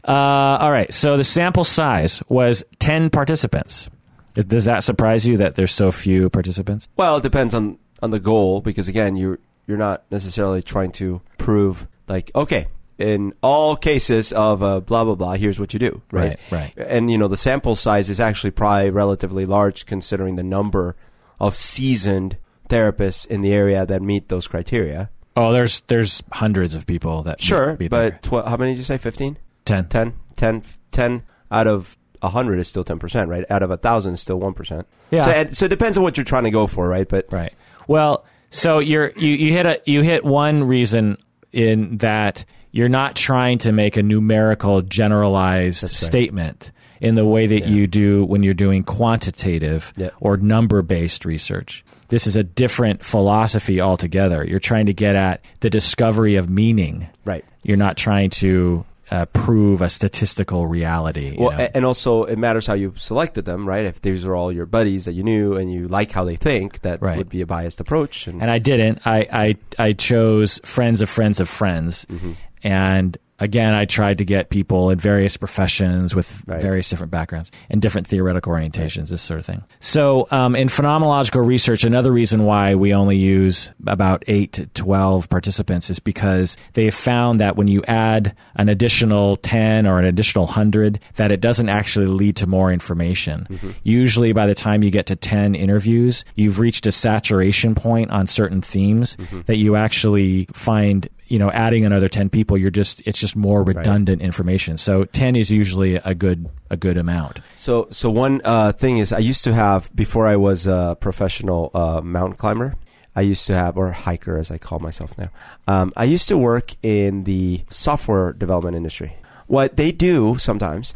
Uh, all right. So the sample size was 10 participants. Does that surprise you that there's so few participants? Well, it depends on on the goal because again, you're you're not necessarily trying to prove like okay, in all cases of uh, blah blah blah, here's what you do, right? Right, And you know, the sample size is actually probably relatively large considering the number of seasoned therapists in the area that meet those criteria. Oh, there's there's hundreds of people that Sure, but tw- how many did you say? 15? 10. 10? 10, 10 out of 100 is still 10%, right? Out of a 1,000 is still 1%. Yeah. So, and, so it depends on what you're trying to go for, right? But Right. Well, so you're you, you hit a you hit one reason in that you're not trying to make a numerical generalized right. statement in the way that you do when you're doing quantitative Yeah. or number based research. This is a different philosophy altogether. You're trying to get at the discovery of meaning. Right. You're not trying to uh, prove a statistical reality. you Well, know? and also it matters how you selected them, right? If these are all your buddies that you knew and you like how they think, that Right. would be a biased approach. And, and I didn't. I, I I chose friends of friends of friends, Mm-hmm. And again, I tried to get people in various professions with Right. various different backgrounds and different theoretical orientations, this sort of thing. So, um, in phenomenological research, another reason why we only use about eight to twelve participants is because they have found that when you add an additional ten or an additional hundred, that it doesn't actually lead to more information. Mm-hmm. Usually, by the time you get to ten interviews, you've reached a saturation point on certain themes Mm-hmm. that you actually find you know adding another 10 people you're just it's just more redundant information so 10 is usually a good a good amount so, so one uh, thing is, I used to have before I was a professional uh, mountain climber. I used to have, or hiker as I call myself now. Um, I used to work in the software development industry. What they do sometimes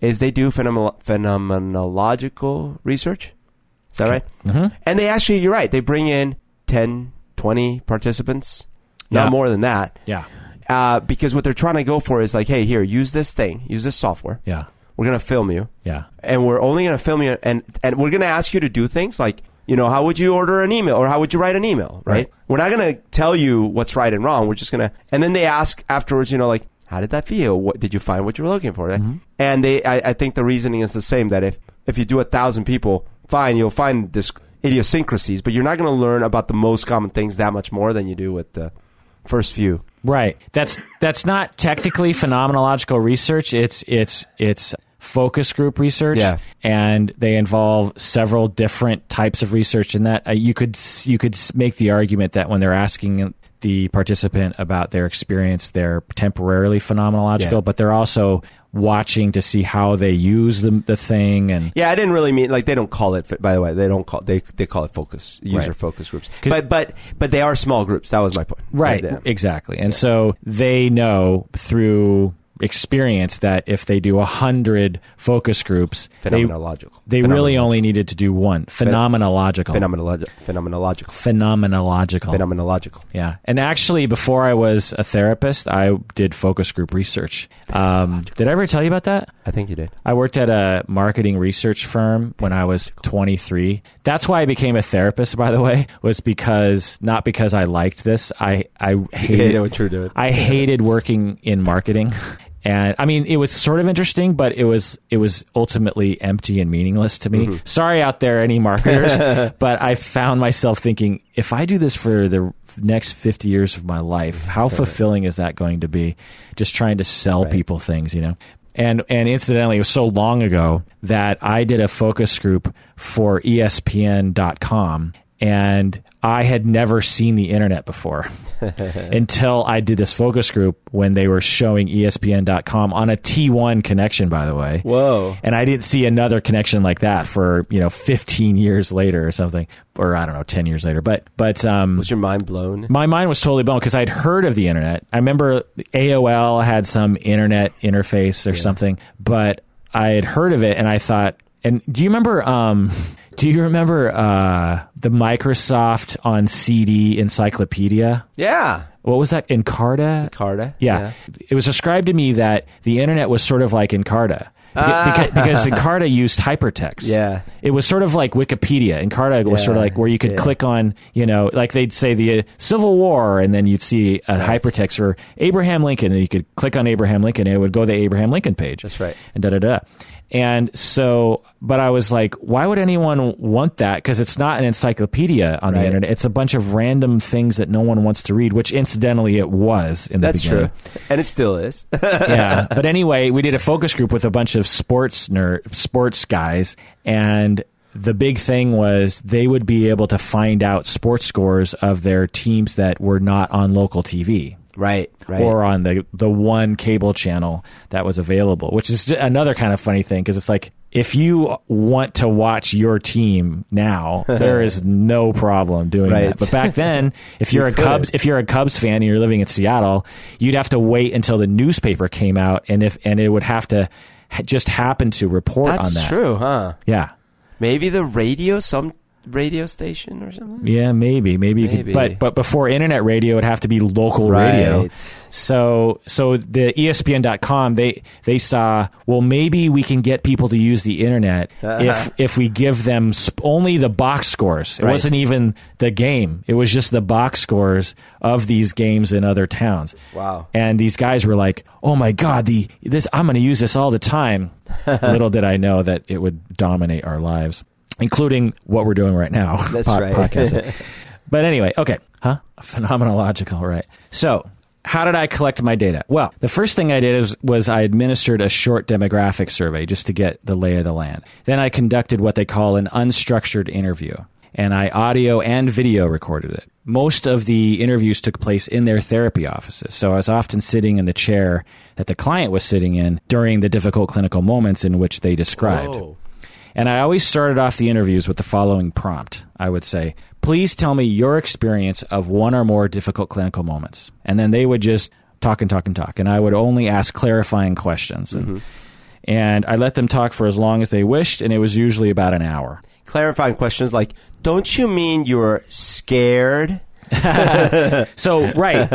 is they do phenomenolo- phenomenological research. Is that right? Mm-hmm. And they actually, you're right. They bring in 10, 20 participants, not Yeah. more than that. Yeah. Uh, because what they're trying to go for is like, hey, here, use this thing, use this software. Yeah. We're gonna film you, Yeah. and we're only gonna film you, and and we're gonna ask you to do things like, you know, how would you order an email or how would you write an email, right? Right. We're not gonna tell you what's right and wrong. We're just gonna, and then they ask afterwards, you know, like, how did that feel? What did you find what you were looking for? right? And they, I, I think the reasoning is the same that if if you do a thousand people, fine, you'll find this idiosyncrasies, but you're not gonna learn about the most common things that much more than you do with the first few. Right. That's that's not technically phenomenological research. It's it's it's focus group research. Yeah. And they involve several different types of research in that. Uh, you could you could make the argument that when they're asking the participant about their experience, they're temporarily phenomenological, Yeah. but they're also watching to see how they use the the thing and Yeah, I didn't really mean like they don't call it. By the way, they don't call they they call it focus user Right. focus groups But but but they are small groups. That was my point. Right, Yeah. exactly. And so they know through experience that if they do a hundred focus groups, they, Phenomenological. they really only needed to do one phenomenological. phenomenological. Phenomenological. phenomenological. Phenomenological. yeah, and actually, before I was a therapist, I did focus group research. Um, did I ever tell you about that? I think you did. I worked at a marketing research firm when I was 23. That's why I became a therapist, by the way, was because not because I liked this. I I hated know what you're doing. I hated working in marketing. And I mean, it was sort of interesting, but it was it was ultimately empty and meaningless to me. Mm-hmm. Sorry out there, any marketers, but I found myself thinking, if I do this for the next fifty years of my life, mm-hmm. how fulfilling is that going to be? Just trying to sell people things, you know. And and incidentally, it was so long ago that I did a focus group for ESPN.com, and I had never seen the internet before until I did this focus group when they were showing ESPN.com on a T1 connection, by the way. Whoa. And I didn't see another connection like that for you know 15 years later or something, or I don't know, 10 years later. But but um, Was your mind blown? my mind was totally blown because I'd heard of the internet. I remember AOL had some internet interface or something, but I had heard of it and I thought, and do you remember, um, do you remember, uh, the Microsoft on CD encyclopedia? Yeah. What was that? Encarta? Carta. Yeah. It was described to me that the internet was sort of like Encarta. Because, because Encarta used hypertext. Yeah. It was sort of like Wikipedia. Encarta was sort of like where you could yeah. click on, you know, like they'd say the uh, Civil War, and then you'd see a hypertext for Abraham Lincoln, and you could click on Abraham Lincoln, and it would go to the Abraham Lincoln page. That's right. And da da da. And so, but I was like, why would anyone want that? Because it's not an encyclopedia on the internet. It's a bunch of random things that no one wants to read, which incidentally it was in the That's beginning true. And it still is. yeah. But anyway, we did a focus group with a bunch of sports nerd, sports guys, and the big thing was they would be able to find out sports scores of their teams that were not on local TV right. Right. or on the the one cable channel that was available, which is another kind of funny thing because it's like if you want to watch your team now, there is no problem doing Right. that. But back then, if you're You a Cubs, couldn't. if you're a Cubs fan and you're living in Seattle, you'd have to wait until the newspaper came out, and if and it would have to ha- just happen to report That's on that. true, huh? Yeah. Maybe the radio, some radio station or something. Yeah, maybe, maybe you Maybe. could, but but before internet radio, it'd have to be local radio. Right. So so the ESPN.com they they saw well maybe we can get people to use the internet if uh-huh. if we give them sp- only the box scores. It Right. wasn't even the game. It was just the box scores of these games in other towns. Wow. And these guys were like, "Oh my god, the this I'm going to use this all the time." Little did I know that it would dominate our lives, including what we're doing right now. That's pod- right. podcasting. But anyway, okay. Huh? Phenomenological, right. So, how did I collect my data? Well, the first thing I did is, was I administered a short demographic survey just to get the lay of the land. Then I conducted what they call an unstructured interview, and I audio and video recorded it. Most of the interviews took place in their therapy offices, so I was often sitting in the chair that the client was sitting in during the difficult clinical moments in which they described. Oh. And I always started off the interviews with the following prompt. I would say, please tell me your experience of one or more difficult clinical moments. And then they would just talk and talk and talk. And I would only ask clarifying questions. And, mm-hmm. and I let them talk for as long as they wished, and it was usually about an hour. clarifying questions like, "Don't you mean you're scared?" So, right,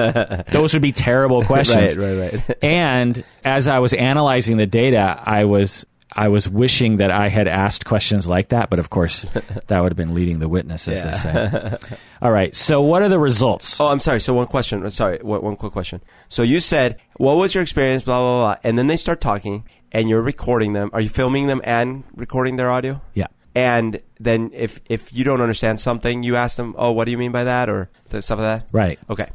those would be terrible questions. Right, right, right. And as I was analyzing the data, I was I was wishing that I had asked questions like that, but of course, that would have been leading the witness, as they say. All right. So, what are the results? Oh, I'm sorry. So one question. Uh, sorry, one, one quick question. So you said, "What was your experience?" Blah blah blah, and then they start talking, and you're recording them. Are you filming them and recording their audio? Yeah. And then if if you don't understand something, you ask them, "Oh, what do you mean by that?" or stuff like that. Right. Okay.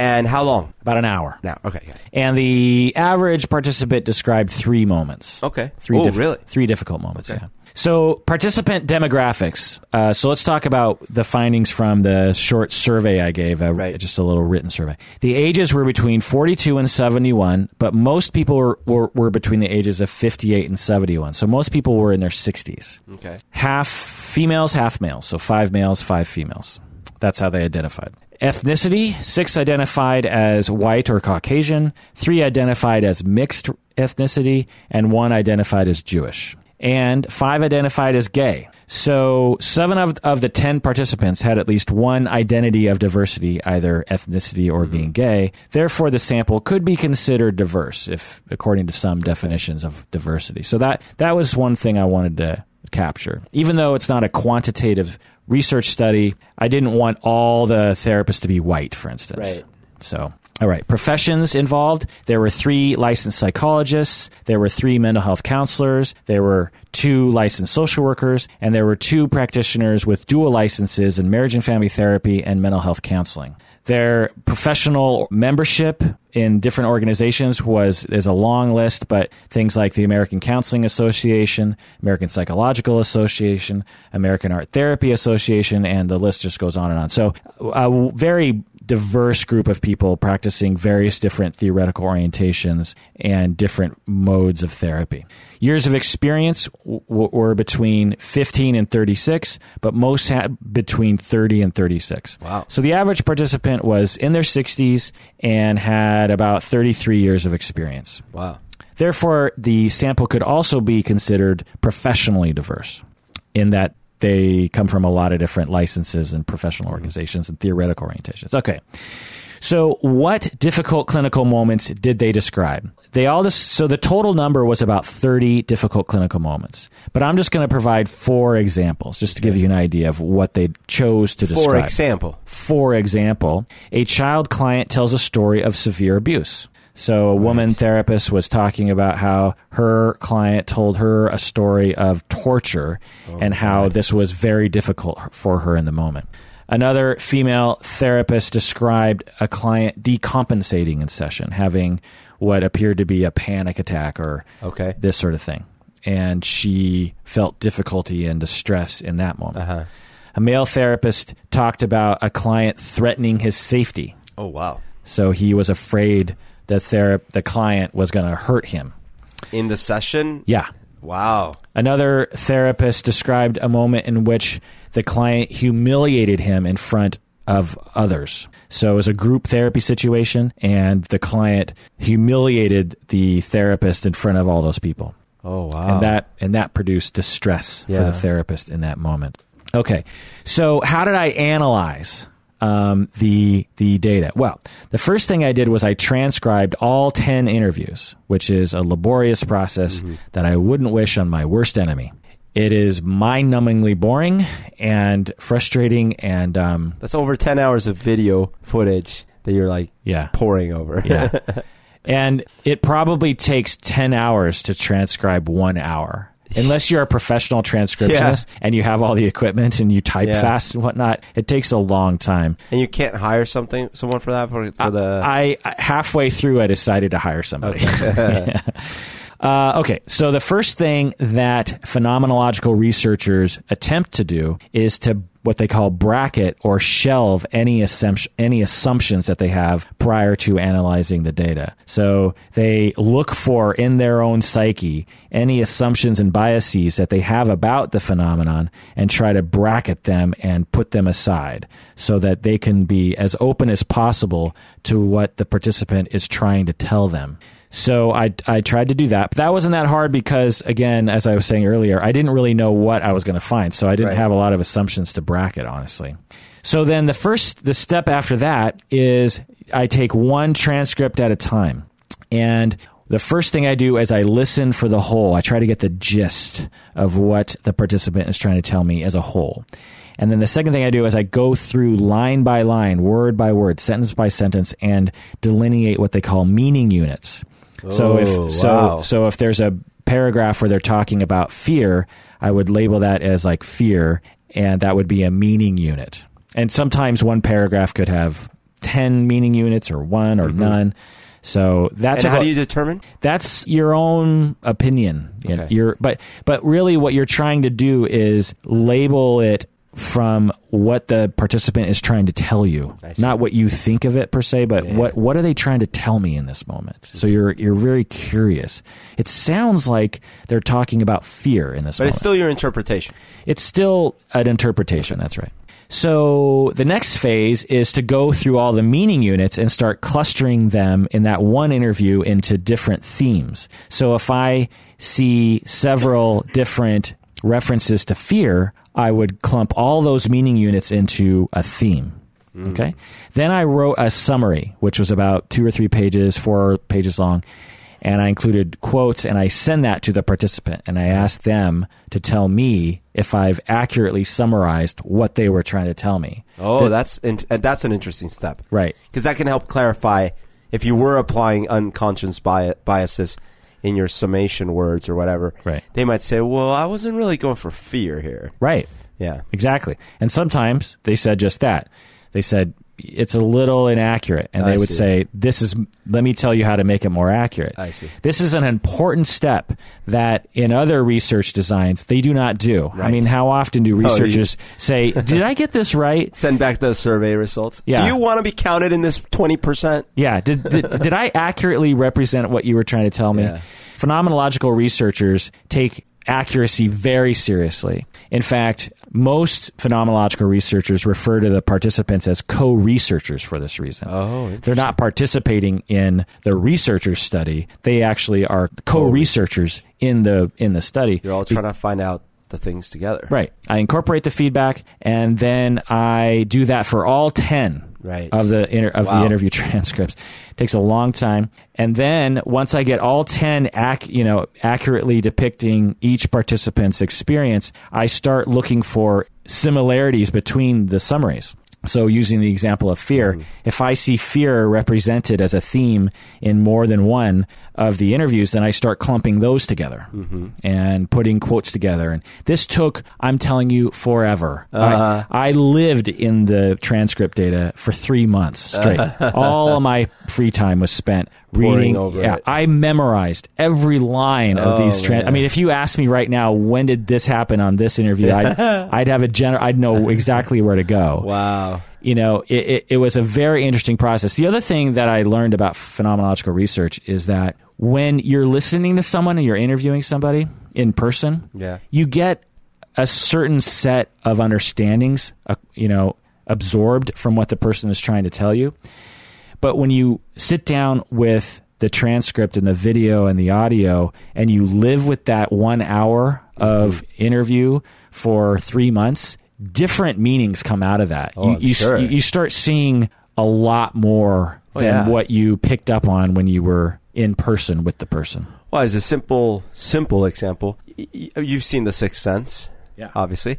And how long? About an hour. Now. Okay. okay. And the average participant described three moments. Okay. Three oh, diff- really? Three difficult moments. Okay. Yeah. So participant demographics. Uh, so let's talk about the findings from the short survey I gave. Uh, Right. Just a little written survey. The ages were between 42 and 71, but most people were, were, were between the ages of 58 and 71. So most people were in their 60s. Okay. Half females, half males. So five males, five females. That's how they identified. Ethnicity six identified as white or Caucasian, three identified as mixed ethnicity, and one identified as Jewish. And five identified as gay. So seven of, of the ten participants had at least one identity of diversity, either ethnicity or mm-hmm. being gay. Therefore, the sample could be considered diverse, if according to some definitions of diversity. So that that was one thing I wanted to capture. Even though it's not a quantitative research study, I didn't want all the therapists to be white, for instance. Right. So, all right. Professions involved. There were three licensed psychologists. There were three mental health counselors. There were two licensed social workers. And there were two practitioners with dual licenses in marriage and family therapy and mental health counseling. Their professional membership in different organizations was is a long list, but things like the American Counseling Association, American Psychological Association, American Art Therapy Association, and the list just goes on and on. So uh, a very diverse group of people practicing various different theoretical orientations and different modes of therapy. Years of experience w- were between 15 and 36, but most had between 30 and 36. Wow. So the average participant was in their 60s and had about 33 years of experience. Wow. Therefore, the sample could also be considered professionally diverse in that they come from a lot of different licenses and professional mm-hmm. organizations and theoretical orientations. Okay. So, what difficult clinical moments did they describe? They all just, so the total number was about 30 difficult clinical moments. But I'm just going to provide four examples just to give you an idea of what they chose to describe. For example. For example, a child client tells a story of severe abuse. So a woman therapist was talking about how her client told her a story of torture and how this was very difficult for her in the moment. Another female therapist described a client decompensating in session, having what appeared to be a panic attack or Okay. this sort of thing. And she felt difficulty and distress in that moment. Uh-huh. A male therapist talked about a client threatening his safety. Oh wow. So he was afraid the thera- the client was going to hurt him. In the session. Yeah. Wow. Another therapist described a moment in which the client humiliated him in front of others. So it was a group therapy situation, and the client humiliated the therapist in front of all those people. Oh wow. and that and that produced distress for the therapist in that moment. Okay, so how did I analyze um, the the data? Well, the first thing I did was I transcribed all ten interviews, which is a laborious process that I wouldn't wish on my worst enemy. It is mind-numbingly boring and frustrating, and um, That's over ten hours of video footage that you're like yeah, pouring over. yeah. and it probably takes 10 hours to transcribe one hour. Unless you're a professional transcriptionist and you have all the equipment and you type Yeah. fast and whatnot, it takes a long time. and you can't hire something someone for that for, for the. I halfway through, I decided to hire somebody. Uh, okay, so the first thing that phenomenological researchers attempt to do is to what they call bracket or shelve any assumption, any assumptions that they have prior to analyzing the data. So they look for in their own psyche any assumptions and biases that they have about the phenomenon and try to bracket them and put them aside so that they can be as open as possible to what the participant is trying to tell them. So I I tried to do that, but that wasn't that hard because again, as I was saying earlier, I didn't really know what I was going to find, so I didn't Right. have a lot of assumptions to bracket, honestly. So then the first the step after that is I take one transcript at a time. And the first thing I do is I listen for the whole. I try to get the gist of what the participant is trying to tell me as a whole. And then the second thing I do is I go through line by line, word by word, sentence by sentence, and delineate what they call meaning units. So Oh, if so, wow. so if there's a paragraph where they're talking about fear, I would label that as like fear, and that would be a meaning unit. And sometimes one paragraph could have ten meaning units, or one, or none. So that's Mm-hmm. And how do you determine? that's your own opinion. Okay. You're, but but really, what you're trying to do is label it from what the participant is trying to tell you, not what you think of it per se, but Yeah. what what are they trying to tell me in this moment? So you're you're very curious. It sounds like they're talking about fear in this But moment. it's still your interpretation. It's still an interpretation. That's right. So the next phase is to go through all the meaning units and start clustering them in that one interview into different themes. So if I see several different references to fear, I would clump all those meaning units into a theme. Okay. Then I wrote a summary, which was about two or three pages, four pages long. And I included quotes and I send that to the participant and I ask them to tell me if I've accurately summarized what they were trying to tell me. Oh, Did- that's in, uh, that's an interesting step. right. Because that can help clarify if you were applying unconscious bi- biases in your summation words or whatever. Right. They might say, "Well, I wasn't really going for fear here." Right. Yeah. Exactly. And sometimes they said just that. They said it's a little inaccurate and I they would see. say this is let me tell you how to make it more accurate. I see. This is an important step that in other research designs they do not do. I mean, how often do oh, you- researchers say, "Did I get this right?" Send back the survey results. Yeah. Do you want to be counted in this twenty percent? Yeah. Did, did, did I accurately represent what you were trying to tell me? Yeah. Phenomenological researchers take accuracy very seriously. In fact, most phenomenological researchers refer to the participants as co-researchers for this reason. Oh, They're not participating in the researcher's study. They actually are co-researchers in the in the study. You're all trying to find out the things together. Right. I incorporate the feedback and then I do that for all 10 Right. of the inter- of Wow. the interview transcripts. takes a long time. And then once I get all 10 ac- you know accurately depicting each participant's experience, I start looking for similarities between the summaries. So using the example of fear, Mm-hmm. if I see fear represented as a theme in more than one of the interviews, then I start clumping those together Mm-hmm. and putting quotes together. And this took, I'm telling you, forever. Uh-huh. I, I lived in the transcript data for three months straight. All of my free time was spent reading. over yeah, it. I memorized every line of Oh, these. Tran- I mean, if you ask me right now, when did this happen on this interview? I'd, I'd have a general. I'd know exactly where to go Wow. you know, it, it, it was a very interesting process. The other thing that I learned about phenomenological research is that when you're listening to someone and you're interviewing somebody in person, Yeah. you get a certain set of understandings, uh, you know, absorbed from what the person is trying to tell you. But when you sit down with the transcript and the video and the audio and you live with that one hour of interview for three months, different meanings come out of that. Oh, you, you, sure. you start seeing a lot more Oh, than yeah. what you picked up on when you were in person with the person. Well, as a simple, simple example, you've seen The Sixth Sense, Yeah. obviously.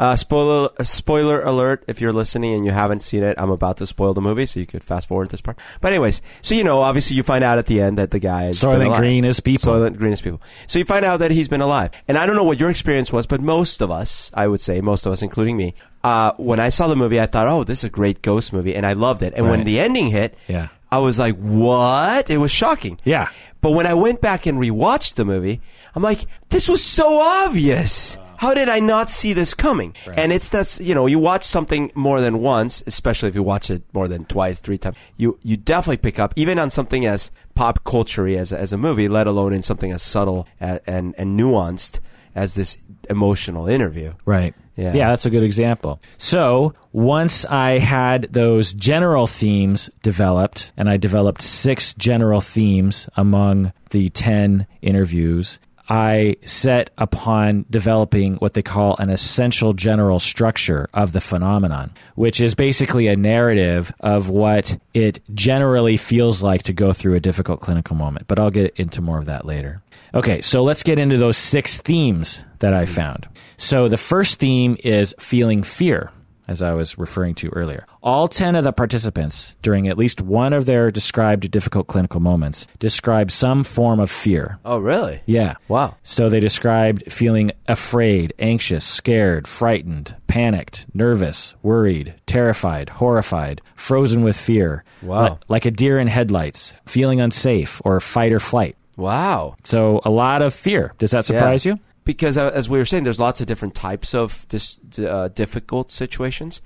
Uh, spoiler, spoiler alert! If you're listening and you haven't seen it, I'm about to spoil the movie, so you could fast forward this part. But anyways, so you know, obviously, you find out at the end that the guy is Soylent Green is people. Soylent Green is people. So you find out that he's been alive, and I don't know what your experience was, but most of us, I would say, most of us, including me, uh, when I saw the movie, I thought, "Oh, this is a great ghost movie," and I loved it. And when the ending hit, Yeah. I was like, "What?" It was shocking. Yeah. But when I went back and rewatched the movie, I'm like, this was so obvious. How did I not see this coming? And it's that's you know you watch something more than once, especially if you watch it more than twice, three times. You you definitely pick up even on something as pop culture as a, as a movie, let alone in something as subtle and and, and nuanced as this emotional interview. Right. Yeah. yeah, that's a good example. So once I had those general themes developed, and I developed six general themes among the 10 interviews, I set upon developing what they call an essential general structure of the phenomenon, which is basically a narrative of what it generally feels like to go through a difficult clinical moment. But I'll get into more of that later. Okay, so let's get into those six themes that I found. So the first theme is feeling fear as I was referring to earlier. All 10 of the participants, during at least one of their described difficult clinical moments, described some form of fear. Oh, really? Yeah. Wow. So they described feeling afraid, anxious, scared, frightened, panicked, nervous, worried, terrified, horrified, frozen with fear. Wow. Li- like a deer in headlights, feeling unsafe, or fight or flight. Wow. So a lot of fear. Does that surprise you? Because uh, as we were saying, there's lots of different types of dis- uh, difficult situations,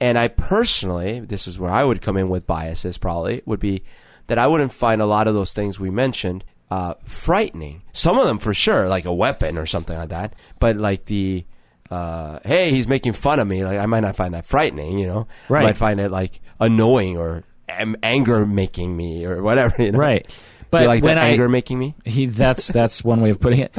and I personally, this is where I would come in with biases. Probably would be that I wouldn't find a lot of those things we mentioned uh, frightening. Some of them for sure, like a weapon or something like that. But like the uh, hey, he's making fun of me. Like I might not find that frightening. You know, Right. I might find it like annoying or am- anger making me or whatever. You know? Right. Do you But like when that I, anger making me? He that's that's one way of putting it.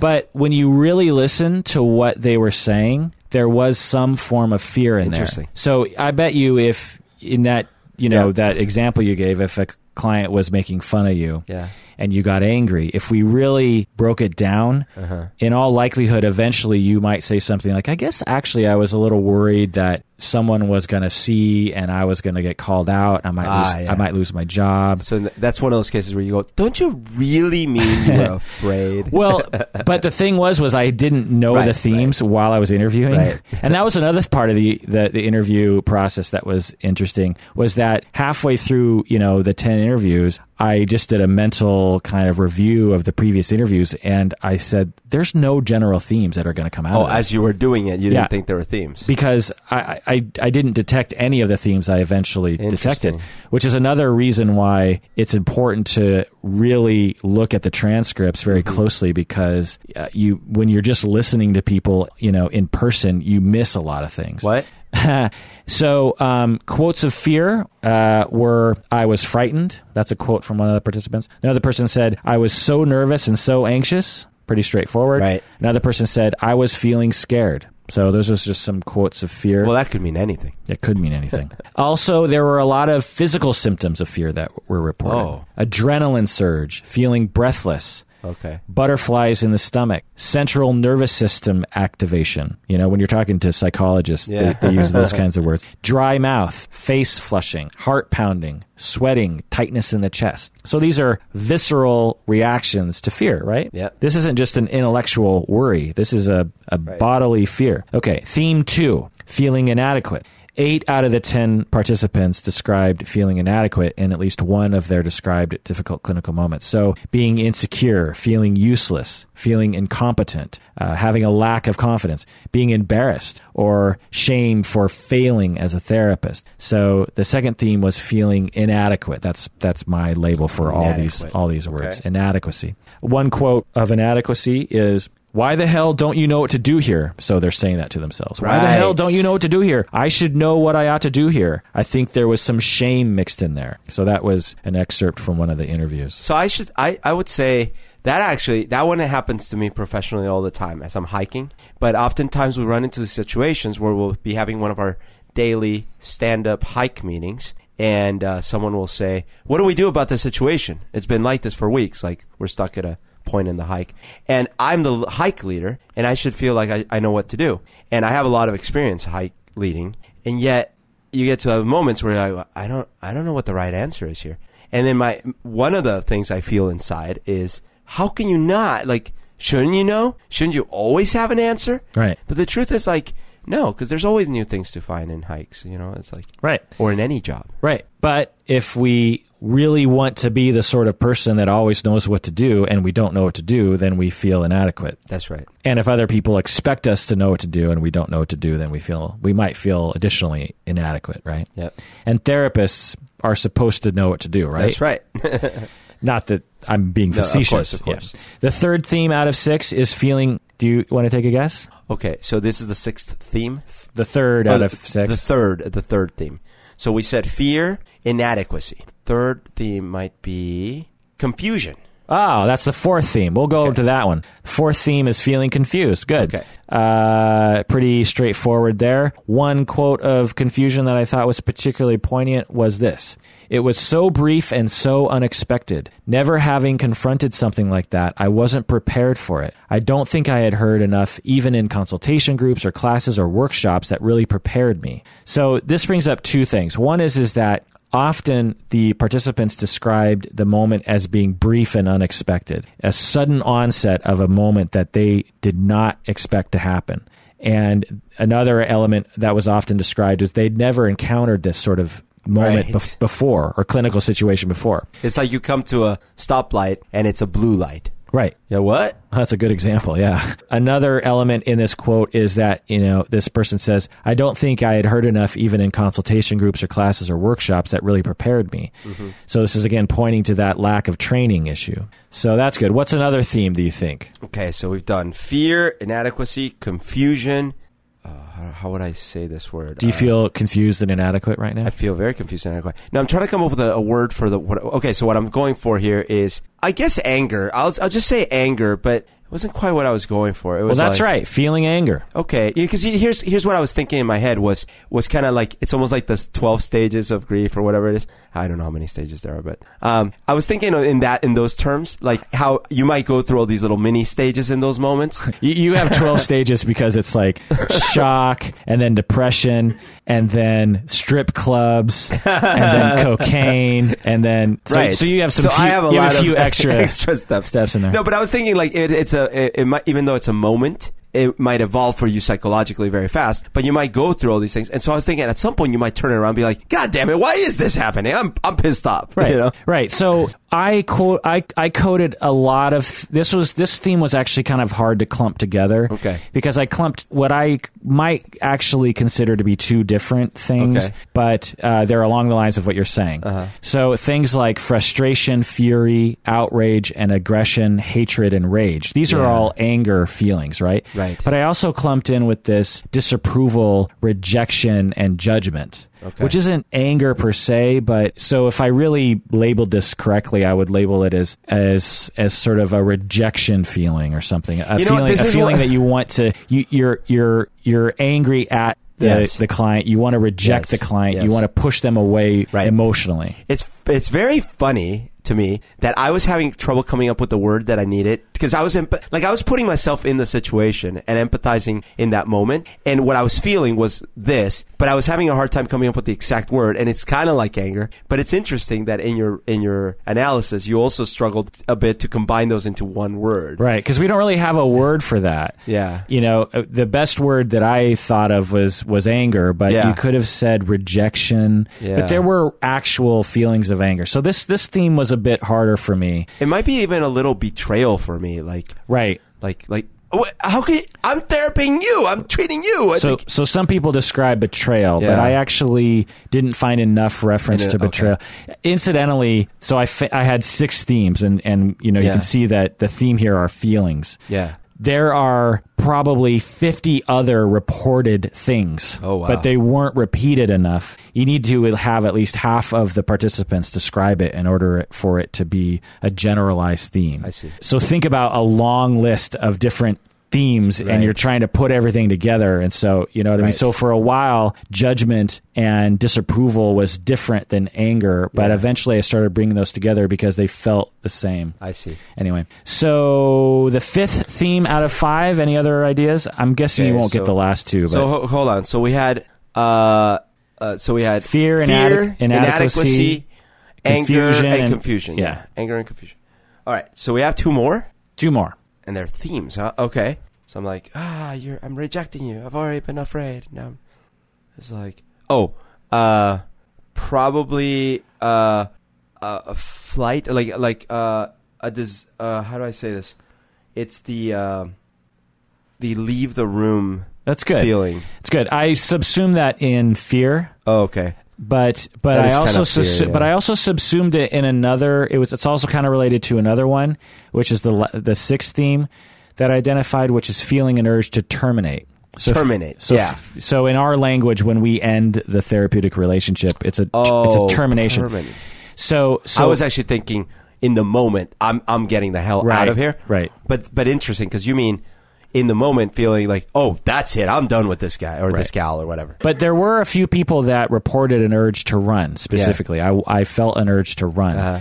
But when you really listen to what they were saying, there was some form of fear in there. Interesting. So I bet you if in that you know Yeah. that example you gave, if a client was making fun of you Yeah. and you got angry, if we really broke it down, Uh-huh. in all likelihood, eventually you might say something like, "I guess actually I was a little worried that someone was going to see and I was going to get called out. I might Ah, lose, yeah. I might lose my job." So that's one of those cases where you go, "Don't you really mean you were afraid?" Well, but the thing was, was I didn't know Right, the themes while I was interviewing, Right. and that was another part of the, the the interview process that was interesting. Was that halfway through, you know, the ten interviews, I just did a mental kind of review of the previous interviews, and I said, "There's no general themes that are going to come out." oh, as you were doing it, you didn't think there were themes. because I, I I didn't detect any of the themes I eventually detected, which is another reason why it's important to really look at the transcripts very Mm-hmm. closely because uh, you when you're just listening to people, you know, in person, you miss a lot of things. What? so, um, quotes of fear uh, were I was frightened. That's a quote from one of the participants. Another person said, I was so nervous and so anxious. Pretty straightforward. Right. Another person said, I was feeling scared. So, those are just some quotes of fear. Well, that could mean anything. It could mean anything. also, there were a lot of physical symptoms of fear that were reported Oh. adrenaline surge, feeling breathless, Okay. butterflies in the stomach, central nervous system activation. You know, when you're talking to psychologists, Yeah. they, they use those kinds of words. Dry mouth, face flushing, heart pounding, sweating, tightness in the chest. So these are visceral reactions to fear, right? Yeah. This isn't just an intellectual worry. This is a, a bodily fear. Okay. Theme two, feeling inadequate. Eight out of the 10 participants described feeling inadequate in at least one of their described difficult clinical moments. So, being insecure, feeling useless, feeling incompetent, uh, having a lack of confidence, being embarrassed, or shame for failing as a therapist. So, the second theme was feeling inadequate. That's that's my label for all these all these words. Okay. Inadequacy. One quote of inadequacy is why the hell don't you know what to do here? So they're saying that to themselves. Why the hell don't you know what to do here? I should know what I ought to do here. I think there was some shame mixed in there. So that was an excerpt from one of the interviews. So I should I, I would say that actually that one happens to me professionally all the time as I'm hiking. But oftentimes we run into the situations where we'll be having one of our daily stand up hike meetings and uh, someone will say, "What do we do about this situation? It's been like this for weeks. Like we're stuck at a point in the hike, and I'm the hike leader, and I should feel like I, I know what to do, and I have a lot of experience hike leading, and yet you get to moments where I, I don't I don't know what the right answer is here. And then my one of the things I feel inside is how can you not like shouldn't you know? Shouldn't you always have an answer? Right. But the truth is like no, because there's always new things to find in hikes. You know, it's like Right. or in any job. Right. But if we really want to be the sort of person that always knows what to do and we don't know what to do, then we feel inadequate. That's right. And if other people expect us to know what to do and we don't know what to do, then we feel we might feel additionally inadequate, right? Yep. And therapists are supposed to know what to do, right? That's right. Not that I'm being No, of facetious. course, of Yeah. course. The third theme out of six is feeling. Do you want to take a guess? Okay, so this is the sixth theme. The third Oh, out of six. The third, the third theme. So we said fear, inadequacy. Third theme might be confusion. Oh, that's the fourth theme. We'll go Okay. to that one. Fourth theme is feeling confused. Good. Okay. Uh, pretty straightforward there. One quote of confusion that I thought was particularly poignant was this. It was so brief and so unexpected. Never having confronted something like that, I wasn't prepared for it. I don't think I had heard enough, even in consultation groups or classes or workshops, that really prepared me. So this brings up two things. One is is that Often the participants described the moment as being brief and unexpected, a sudden onset of a moment that they did not expect to happen. And another element that was often described is they'd never encountered this sort of moment Right. bef- before or clinical situation before. It's like you come to a stoplight and it's a blue light. Right. Yeah, what? That's a good example. Yeah. Another element in this quote is that, you know, this person says, I don't think I had heard enough even in consultation groups or classes or workshops that really prepared me. Mm-hmm. So this is again pointing to that lack of training issue. So that's good. What's another theme do you think? Okay, so we've done fear, inadequacy, confusion. Uh, how, how would I say this word? Do you Uh, feel confused and inadequate right now? I feel very confused and inadequate. No, I'm trying to come up with a, a word for the. What, okay, so what I'm going for here is, I guess, anger. I'll I'll just say anger, but it wasn't quite what I was going for. It well, that's like- right. Feeling anger. Okay, because here's here's what I was thinking in my head was was kind of like it's almost like the twelve stages of grief or whatever it is. I don't know how many stages there are, but um, I was thinking in that in those terms, like how you might go through all these little mini stages in those moments. You, you have 12 stages because it's like shock and then depression and then strip clubs and then cocaine and then so, right. so you have some So few, I have a you lot have a few of extra extra stuff. steps in there. No, but I was thinking like it, it's a it, it might even though it's a moment, it might evolve for you psychologically very fast. But you might go through all these things, and so I was thinking at some point you might turn it around and be like, God damn it, why is this happening? I'm I'm pissed off. Right. You know? Right. So I quote I I coded a lot of this was this theme was actually kind of hard to clump together. Okay. Because I clumped what I might actually consider to be two different things, Okay. but uh, they're along the lines of what you're saying. Uh-huh. So things like frustration, fury, outrage, and aggression, hatred, and rage. These are all anger feelings, right? Right. But I also clumped in with this disapproval, rejection, and judgment. Okay. Which isn't anger per se, but so if I really labeled this correctly, I would label it as as as sort of a rejection feeling or something. A You know feeling, a feeling what- that you want to you you're you're you're angry at the Yes. the client. You want to reject Yes. the client. Yes. You want to push them away Right. emotionally. It's it's very funny to me that I was having trouble coming up with the word that I needed because I was emp- like I was putting myself in the situation and empathizing in that moment, and what I was feeling was this, but I was having a hard time coming up with the exact word, and it's kind of like anger. But it's interesting that in your in your analysis, you also struggled a bit to combine those into one word. Right, because we don't really have a word for that. Yeah. You know, uh, the best word that I thought of was was anger, but Yeah. you could have said rejection. Yeah. But there were actual feelings of anger. So this this theme was a bit harder for me. It might be even a little betrayal for me, like Right. like like. Oh, how can I'm therapying you? I'm treating you. I So, think so some people describe betrayal, but I actually didn't find enough reference it- to betrayal. Incidentally, so I, fa- I had six themes, and and you know you can see that the theme here are feelings. yeah. There are probably 50 other reported things, Oh, wow. but they weren't repeated enough. You need to have at least half of the participants describe it in order for it to be a generalized theme. I see. So think about a long list of different themes Right. and you're trying to put everything together and so you know what i mean so for a while judgment and disapproval was different than anger but Yeah. eventually i started bringing those together because they felt the same I see. Anyway, so the fifth theme out of five. Any other ideas? I'm guessing you won't so- get the last two. But So ho- hold on. So we had uh, uh so we had Fear, inadequ- inadequacy, anger, confusion, and, and- confusion. Yeah. yeah. anger and confusion. All right. So we have two more, two more. And they're themes. Huh? Okay. So I'm like, ah, you're. I'm rejecting you. I've already been afraid. Now it's like, oh, uh, probably uh, uh, a flight, like like uh, a dis- uh, how do I say this? It's the uh, the leave the room That's good. feeling. It's good. I subsume that in fear, Oh, okay. But but I kind also of fear, subsu- yeah. but I also subsumed it in another. It was it's also kind of related to another one, which is the the sixth theme. that I identified, which is feeling an urge to terminate. So Terminate, So yeah. so in our language, when we end the therapeutic relationship, it's a Oh, it's a oh, termination. terminate. So so I was actually thinking in the moment, I'm I'm getting the hell Right, out of here. right. But but interesting because you mean in the moment feeling like, oh, that's it, I'm done with this guy or this gal or whatever. But there were a few people that reported an urge to run specifically. I, I felt an urge to run. Uh-huh.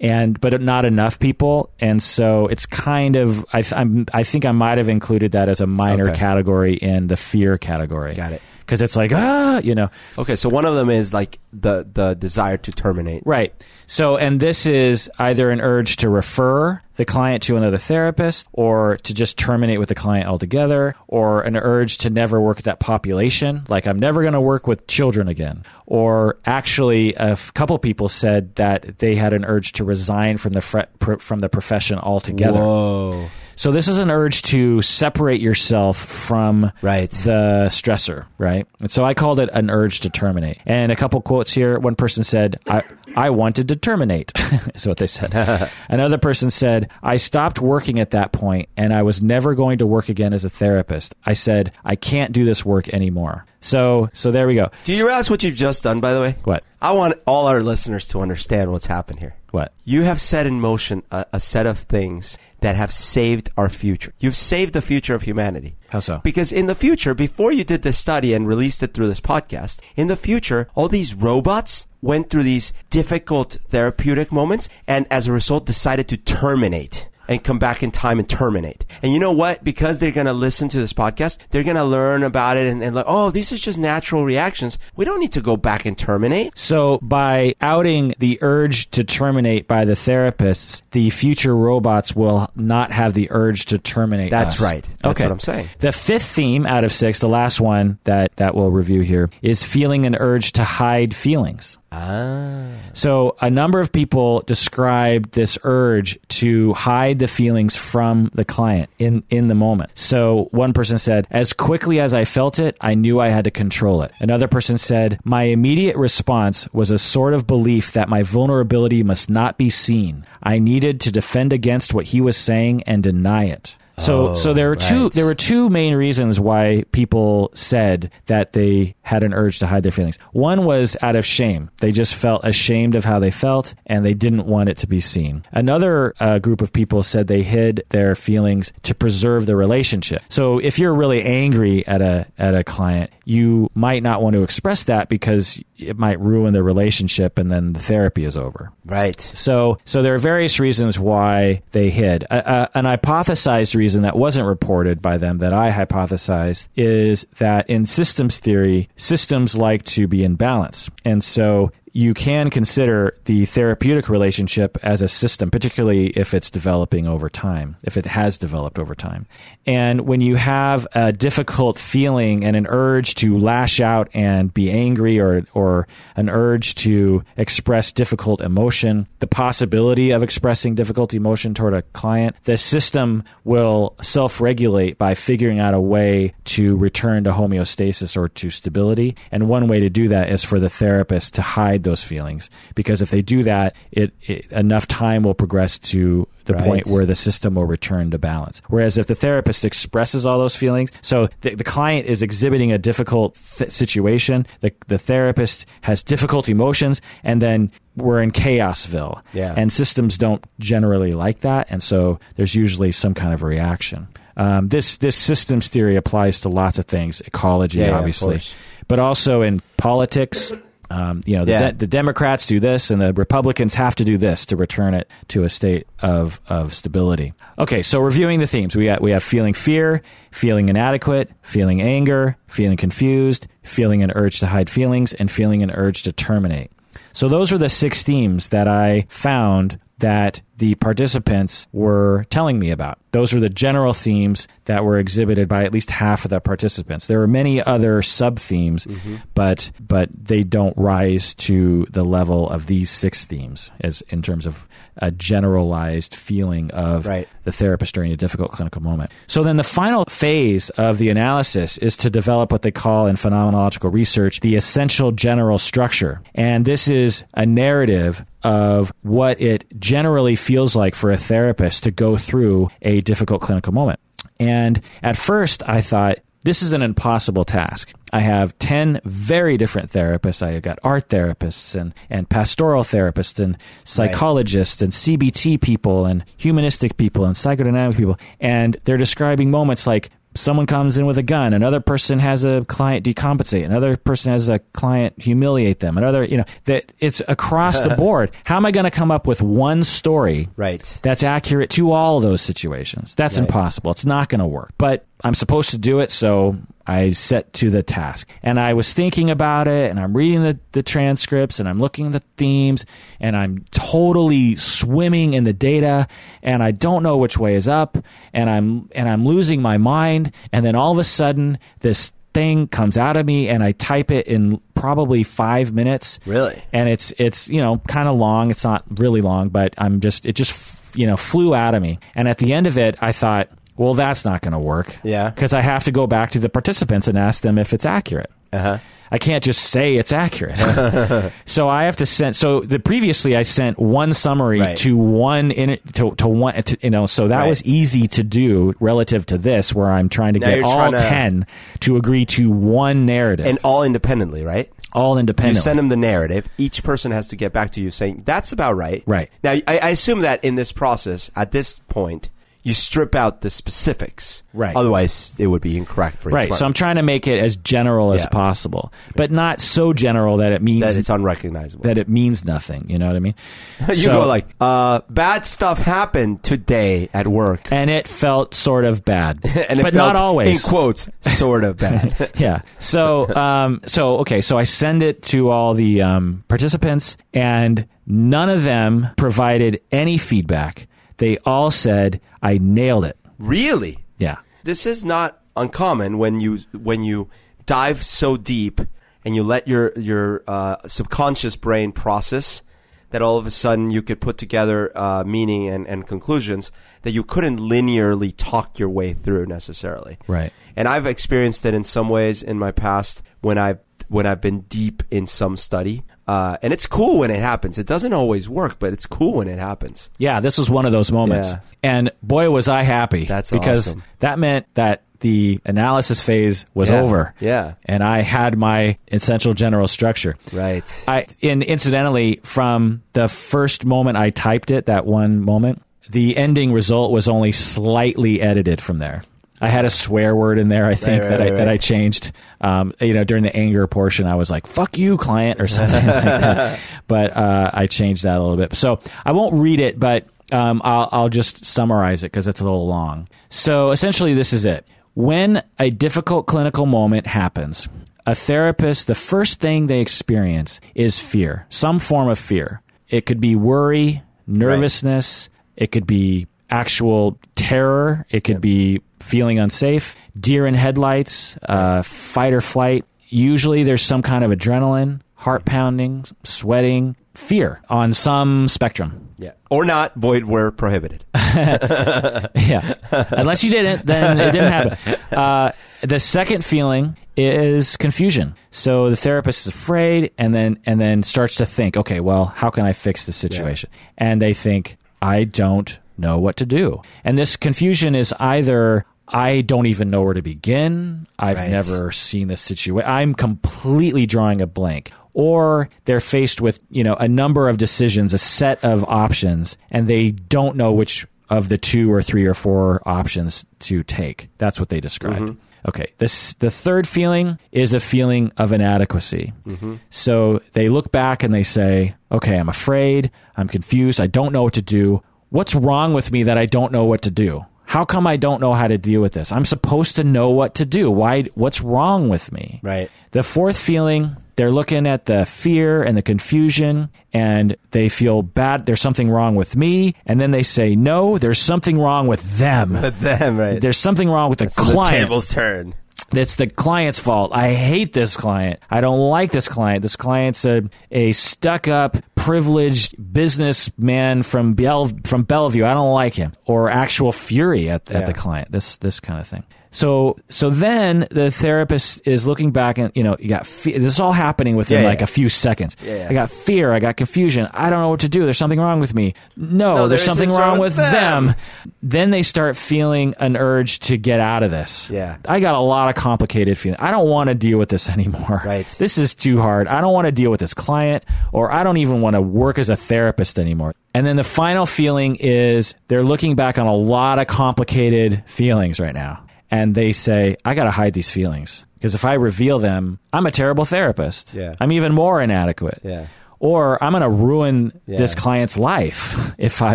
And but not enough people, and so it's kind of I th- I'm, I think I might have included that as a minor Okay. category in the fear category. Got it. Because it's like ah, you know, Okay, so one of them is like the the desire to terminate. Right. So, and this is either an urge to refer the client to another therapist or to just terminate with the client altogether or an urge to never work with that population. Like, I'm never going to work with children again. Or actually, a couple people said that they had an urge to resign from the fre- pr- from the profession altogether. Whoa. So this is an urge to separate yourself from Right. the stressor, right? And so I called it an urge to terminate. And a couple quotes here. One person said, I, I wanted to terminate, is what they said. Another person said, I stopped working at that point and I was never going to work again as a therapist. I said, I can't do this work anymore. So, so there we go. Do you realize what you've just done, by the way? What? I want all our listeners to understand what's happened here. What? You have set in motion a, a set of things that have saved our future. You've saved the future of humanity. How so? Because in the future, before you did this study and released it through this podcast, in the future, all these robots went through these difficult therapeutic moments and as a result decided to terminate and come back in time and terminate. And you know what? Because they're going to listen to this podcast, they're going to learn about it and, and like, oh, these are just natural reactions. We don't need to go back and terminate. So, by outing the urge to terminate by the therapists, the future robots will not have the urge to terminate. That's us. right. That's okay. what I'm saying. The fifth theme out of six, the last one that that we'll review here, is feeling an urge to hide feelings. Ah. So, a number of people described this urge to hide the feelings from the client in, in the moment. So, one person said, As quickly as I felt it, I knew I had to control it. Another person said, My immediate response was a sort of belief that my vulnerability must not be seen. I needed to defend against what he was saying and deny it. So, Oh, so there were two. There were two main reasons why people said that they had an urge to hide their feelings. One was out of shame; they just felt ashamed of how they felt, and they didn't want it to be seen. Another uh, group of people said they hid their feelings to preserve the relationship. So, if you're really angry at a at a client, you might not want to express that because it might ruin the relationship, and then the therapy is over. Right. So, so there are various reasons why they hid. Uh, uh, an hypothesized reason that wasn't reported by them that I hypothesized is that in systems theory, systems like to be in balance, and so you can consider the therapeutic relationship as a system, particularly if it's developing over time, if it has developed over time. And when you have a difficult feeling and an urge to lash out and be angry or, or an urge to express difficult emotion, the possibility of expressing difficult emotion toward a client, the system will self regulate by figuring out a way to return to homeostasis or to stability. And one way to do that is for the therapist to hide those feelings. Because if they do that, it, it enough time will progress to the Right. point where the system will return to balance. Whereas if the therapist expresses all those feelings, so the, the client is exhibiting a difficult th- situation, the, the therapist has difficult emotions, and then we're in chaosville. Yeah. And systems don't generally like that, and so there's usually some kind of a reaction. Um, this this systems theory applies to lots of things, ecology, Yeah, yeah, obviously, course. but also in politics. Um, you know, the, Yeah. de- the Democrats do this, and the Republicans have to do this to return it to a state of of stability. Okay, so reviewing the themes, we got, we have feeling fear, feeling inadequate, feeling anger, feeling confused, feeling an urge to hide feelings, and feeling an urge to terminate. So those are the six themes that I found that the participants were telling me about. Those were the general themes that were exhibited by at least half of the participants. There are many other sub themes, mm-hmm. but but they don't rise to the level of these six themes as in terms of a generalized feeling of Right. the therapist during a difficult clinical moment. So then the final phase of the analysis is to develop what they call in phenomenological research the essential general structure. And this is a narrative of what it generally feels like for a therapist to go through a difficult clinical moment. And at first, I thought, this is an impossible task. I have 10 very different therapists. I got art therapists and, and pastoral therapists and psychologists and CBT people and humanistic people and psychodynamic people. And they're describing moments like someone comes in with a gun, another person has a client decompensate, another person has a client humiliate them, another, you know, that it's across the board. How am I going to come up with one story Right. that's accurate to all those situations? That's impossible. It's not going to work. But I'm supposed to do it, so I set to the task. And I was thinking about it, and I'm reading the, the transcripts, and I'm looking at the themes, and I'm totally swimming in the data, and I don't know which way is up, and I'm and I'm losing my mind. And then all of a sudden, this thing comes out of me, and I type it in probably five minutes. Really? And it's it's you know kind of long. It's not really long, but I'm just it just you know flew out of me. And at the end of it, I thought, well, that's not going to work. Yeah. Because I have to go back to the participants and ask them if it's accurate. Uh-huh. I can't just say it's accurate. so I have to send. So the previously I sent one summary Right. to one in to to one to, you know. So that Right. was easy to do relative to this, where I'm trying to Now get all to- ten to agree to one narrative, And all independently, right? all independently. You send them the narrative. Each person has to get back to you saying, that's about right. Right. Now, I, I assume that in this process, at this point, you strip out the specifics. Right. Otherwise, it would be incorrect for Right. one. So I'm trying to make it as general as Yeah. possible, but not so general that it means that it's unrecognizable. that it means nothing. You know what I mean? you So- go like, uh, bad stuff happened today at work. and it felt sort of bad, but not always. In quotes, sort of bad. yeah. So, um, so okay. So I send it to all the um, participants, and none of them provided any feedback. They all said I nailed it. really? Yeah. This is not uncommon when you when you dive so deep and you let your your uh, subconscious brain process that all of a sudden you could put together uh, meaning and, and conclusions that you couldn't linearly talk your way through necessarily. Right. And I've experienced it in some ways in my past when I've when I've been deep in some study. Uh, and it's cool when it happens. It doesn't always work, but it's cool when it happens. Yeah. This was one of those moments, Yeah. and boy, was I happy. That's because awesome. that meant that the analysis phase was Yeah. over. Yeah. And I had my essential general structure. Right. I in incidentally from the first moment I typed it, that one moment, the ending result was only slightly edited from there. I had a swear word in there. I think right, that I right, that I changed. Um, you know, during the anger portion, I was like "fuck you, client" or something like that. But uh, I changed that a little bit. So I won't read it, but um, I'll, I'll just summarize it because it's a little long. So essentially, this is it. When a difficult clinical moment happens, a therapist, the first thing they experience is fear, some form of fear. It could be worry, nervousness, it could be actual terror, it could be feeling unsafe, deer in headlights, uh, fight or flight. Usually there's some kind of adrenaline, heart pounding, sweating, fear on some spectrum. Yeah. Or not, void where prohibited. yeah. Unless you didn't, then it didn't happen. Uh, the second feeling is confusion. So the therapist is afraid and then and then starts to think, okay, well, how can I fix the situation? And they think, I don't know what to do. And this confusion is either I don't even know where to begin. I've Right. never seen this situation. I'm completely drawing a blank. Or they're faced with, you know, a number of decisions, a set of options, and they don't know which of the two or three or four options to take. That's what they described. Mm-hmm. Okay. This the third feeling is a feeling of inadequacy. Mm-hmm. So they look back and they say, "Okay, I'm afraid. I'm confused. I don't know what to do. What's wrong with me that I don't know what to do? How come I don't know how to deal with this? I'm supposed to know what to do. Why what's wrong with me?" Right. The fourth feeling, they're looking at the fear and the confusion and they feel bad. There's something wrong with me. And then they say, no, there's something wrong with them. With them, right. There's something wrong with the the client. tables turn. It's the client's fault. I hate this client. I don't like this client. This client's a, a stuck up, privileged businessman from Bell, from Bellevue. I don't like him. Or actual fury at, at the client. This this kind of thing. So so then the therapist is looking back and you know you got fe- this is all happening within Yeah, like yeah. a few seconds. Yeah. I got fear. I got confusion. I don't know what to do. There's something wrong with me. No, No, there's there something wrong wrong with them. them. Then they start feeling an urge to get out of this. Yeah. I got a lot of complicated feelings. I don't want to deal with this anymore. Right. This is too hard. I don't want to deal with this client, or I don't even want to work as a therapist anymore. And then the final feeling is they're looking back on a lot of complicated feelings right now. And they say, I got to hide these feelings. Because if I reveal them, I'm a terrible therapist. Yeah. I'm even more inadequate. Yeah. Or I'm going to ruin Yeah. this client's life if I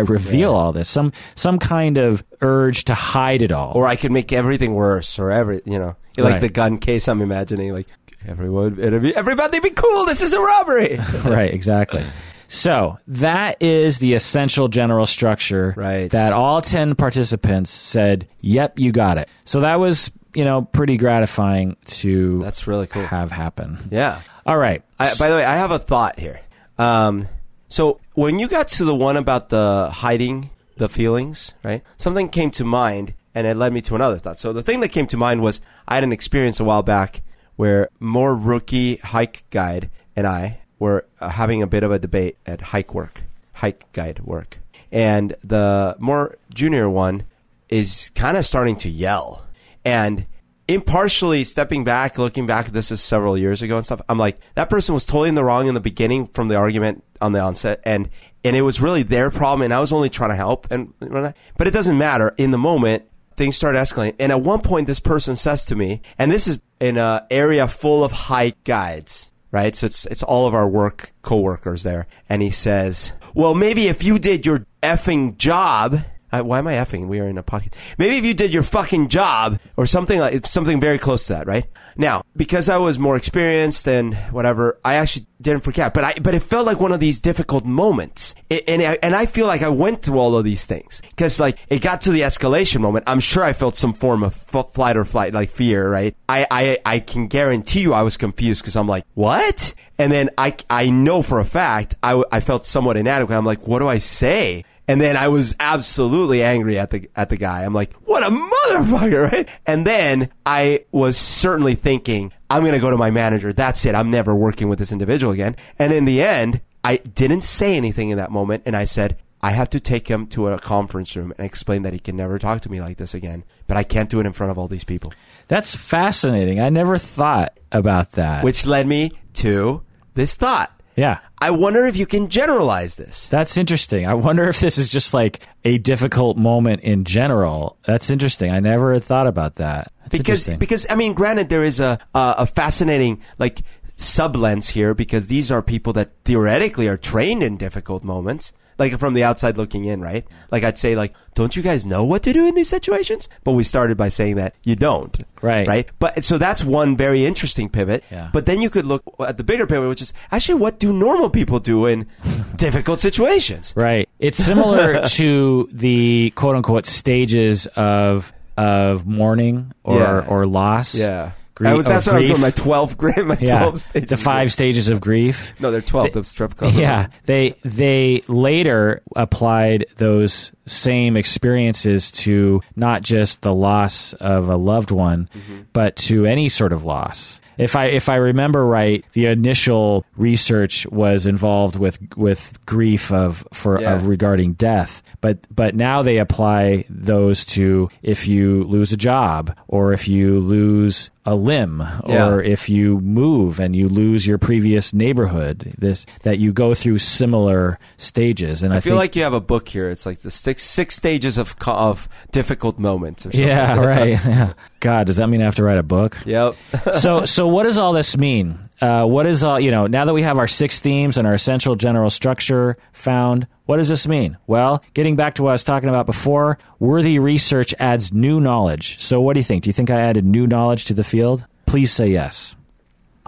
reveal all this. Some some kind of urge to hide it all. Or I could make everything worse, or every you know, like Right. the gun case. I'm imagining like everyone, it'd be, everybody be cool. This is a robbery. right, exactly. So that is the essential general structure Right. that all 10 participants said, yep, you got it. So that was, you know, pretty gratifying to That's really cool. have happen. Yeah. All right. I, by the way, I have a thought here. Um, so when you got to the one about the hiding the feelings, right? Something came to mind, and it led me to another thought. So the thing that came to mind was I had an experience a while back where more rookie hike guide and I were uh, having a bit of a debate at hike work, hike guide work, and the more junior one is kind of starting to yell and impartially stepping back, looking back, this is several years ago and stuff. I'm like, that person was totally in the wrong in the beginning from the argument on the onset, and and it was really their problem, and I was only trying to help. And but it doesn't matter. In the moment, things start escalating, and at one point, this person says to me, and this is in an area full of hike guides. Right, so it's it's all of our work coworkers there, and he says, "Well, maybe if you did your effing job, uh, why am I effing? We are in a podcast. Maybe if you did your fucking job or something like something very close to that, right? Now, because I was more experienced and whatever, I actually didn't forget. But I but it felt like one of these difficult moments, it, and I, and I feel like I went through all of these things because like it got to the escalation moment. I'm sure I felt some form of f- flight or flight, like fear, right? I I I can guarantee you I was confused because I'm like, what? And then I I know for a fact I I felt somewhat inadequate. I'm like, what do I say? And then I was absolutely angry at the at the guy. I'm like, "What a motherfucker!" Right? And then I was certainly thinking, "I'm going to go to my manager. That's it. I'm never working with this individual again." And in the end, I didn't say anything in that moment, and I said, "I have to take him to a conference room and explain that he can never talk to me like this again. But I can't do it in front of all these people." That's fascinating. I never thought about that. Which led me to this thought. Yeah. I wonder if you can generalize this. That's interesting. I wonder if this is just like a difficult moment in general. That's interesting. I never had thought about that. That's because because I mean, granted, there is a a, a fascinating like sublens here because these are people that theoretically are trained in difficult moments. Like from the outside looking in, right? Like I'd say, like, don't you guys know what to do in these situations? But we started by saying that you don't, Right. Right. But so that's one very interesting pivot. Yeah. But then you could look at the bigger pivot, which is actually what do normal people do in difficult situations? Right. It's similar to the quote unquote stages of of mourning or Yeah. or loss. Yeah. Grief, was, that's what I was grief. going. My twelve grade, my yeah. twelve stages. The five stages of grief. No, they're twelve. the strip club. Yeah, they they later applied those same experiences to not just the loss of a loved one, Mm-hmm. but to any sort of loss. If I if I remember right, the initial research was involved with with grief of for Yeah. of regarding death, but but now they apply those to if you lose a job or if you lose a limb Yeah. or if you move and you lose your previous neighborhood this that you go through similar stages and i, I feel think like you have a book here. It's like the six six stages of of difficult moments. Or something. yeah right yeah. god does that mean i have to write a book Yep. so so what does all this mean uh, what is all you know now that we have our six themes and our essential general structure found what does this mean well getting back to what i was talking about before worthy research adds new knowledge so what do you think do you think i added new knowledge to the field please say yes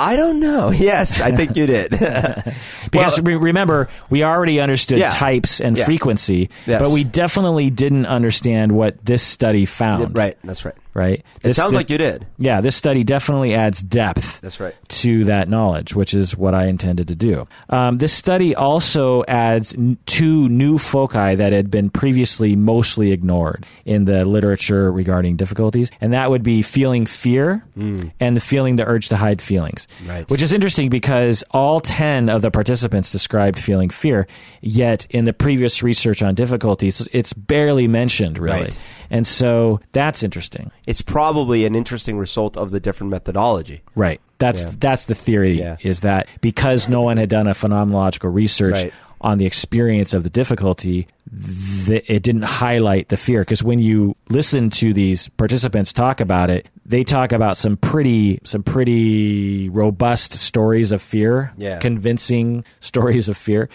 I don't know. Yes, I think you did. Because Well- re- remember, we already understood Yeah. types and Yeah. frequency, Yes. but we definitely didn't understand what this study found. right. That's right. Right? It This- sounds thi- like you did. yeah, this study definitely adds depth That's right. to that knowledge, which is what I intended to do. Um, this study also adds n- two new foci that had been previously mostly ignored in the literature regarding difficulties, and that would be feeling fear and the feeling the urge to hide feelings. Right. Which is interesting because all 10 of the participants described feeling fear, yet in the previous research on difficulties, it's barely mentioned, really. Right. And so that's interesting. It's probably an interesting result of the different methodology. Right. That's Yeah. that's the theory Yeah. is that because no one had done a phenomenological research Right. on the experience of the difficulty, th- it didn't highlight the fear. Because when you listen to these participants talk about it, they talk about some pretty some pretty robust stories of fear, Yeah. convincing stories of fear.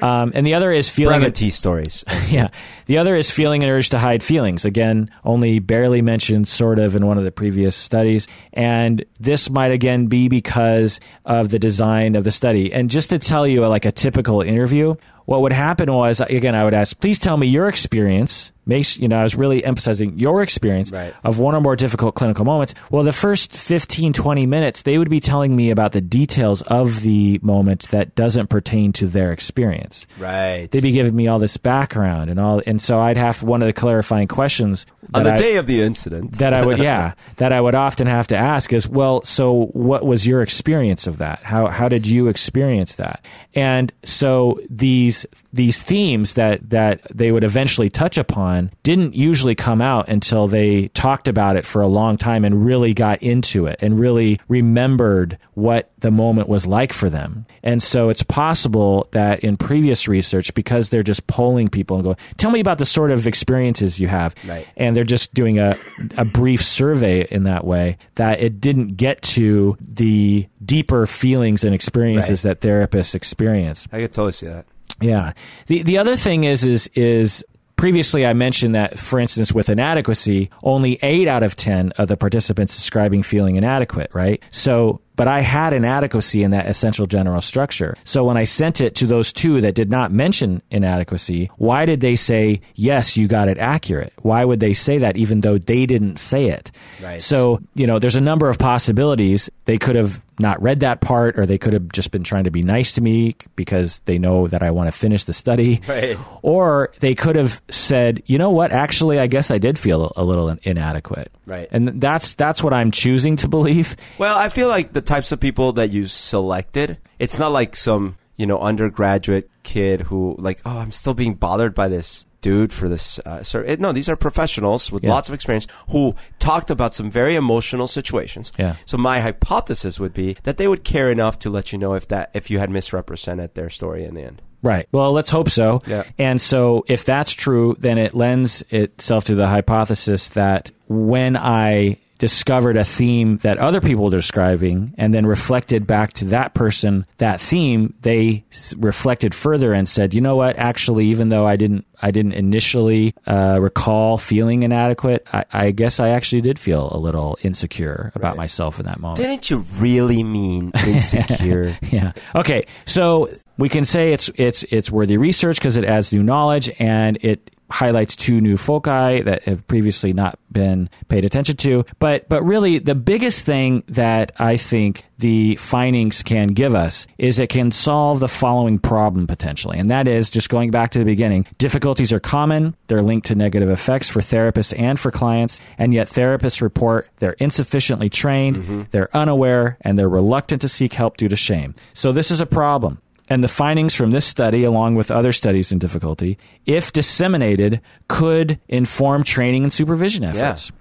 Um, and the other is feeling Brevity stories. yeah. The other is feeling an urge to hide feelings. Again, only barely mentioned sort of in one of the previous studies. And this might again be because of the design of the study. And just to tell you like a typical interview, what would happen was again, I would ask, please tell me your experience. Makes, you know, I was really emphasizing your experience Right. of one or more difficult clinical moments. Well, the first 15, 20 minutes, they would be telling me about the details of the moment that doesn't pertain to their experience right. they'd be giving me all this background and all and so i'd have one of the clarifying questions On the I- day of the incident. that i would yeah that i would often have to ask is well so what was your experience of that how how did you experience that and so these these themes that that they would eventually touch upon didn't usually come out until they talked about it for a long time and really got into it and really remembered what the moment was like for them. And so it's possible that in previous research, because they're just polling people and go, tell me about the sort of experiences you have. Right. And they're just doing a, a brief survey in that way, that it didn't get to the deeper feelings and experiences that therapists experience. I could totally see that. Yeah. The the other thing is is is previously I mentioned that for instance with inadequacy, only 8 out of 10 of the participants describing feeling inadequate, right? So but I had inadequacy in that essential general structure. So when I sent it to those two that did not mention inadequacy, why did they say, yes, you got it accurate? Why would they say that even though they didn't say it? Right. So, you know, there's a number of possibilities. They could have not read that part, or they could have just been trying to be nice to me because they know that I want to finish the study. Right. Or they could have said, you know what, actually, I guess I did feel a little inadequate. Right. And that's that's what I'm choosing to believe. Well, I feel like the types of people that you selected, it's not like some, you know, undergraduate kid who like, oh, I'm still being bothered by this dude for this. Uh, sir. It, no, these are professionals with Yeah. lots of experience who talked about some very emotional situations. Yeah. So my hypothesis would be that they would care enough to let you know if that if you had misrepresented their story in the end. Right. Well, let's hope so. Yeah. And so if that's true, then it lends itself to the hypothesis that when I discovered a theme that other people were describing and then reflected back to that person that theme they s- reflected further and said you know what actually even though i didn't i didn't initially uh, recall feeling inadequate I, I guess i actually did feel a little insecure about myself in that moment Didn't you really mean insecure? yeah. Okay. So we can say it's it's it's worthy research because it adds new knowledge and it highlights two new foci that have previously not been paid attention to. But but really the biggest thing that I think the findings can give us is it can solve the following problem potentially. And that is just going back to the beginning. Difficulties are common. They're linked to negative effects for therapists and for clients. And yet therapists report they're insufficiently trained, mm-hmm. they're unaware, and they're reluctant to seek help due to shame. So this is a problem. And the findings from this study, along with other studies in difficulty, if disseminated, could inform training and supervision efforts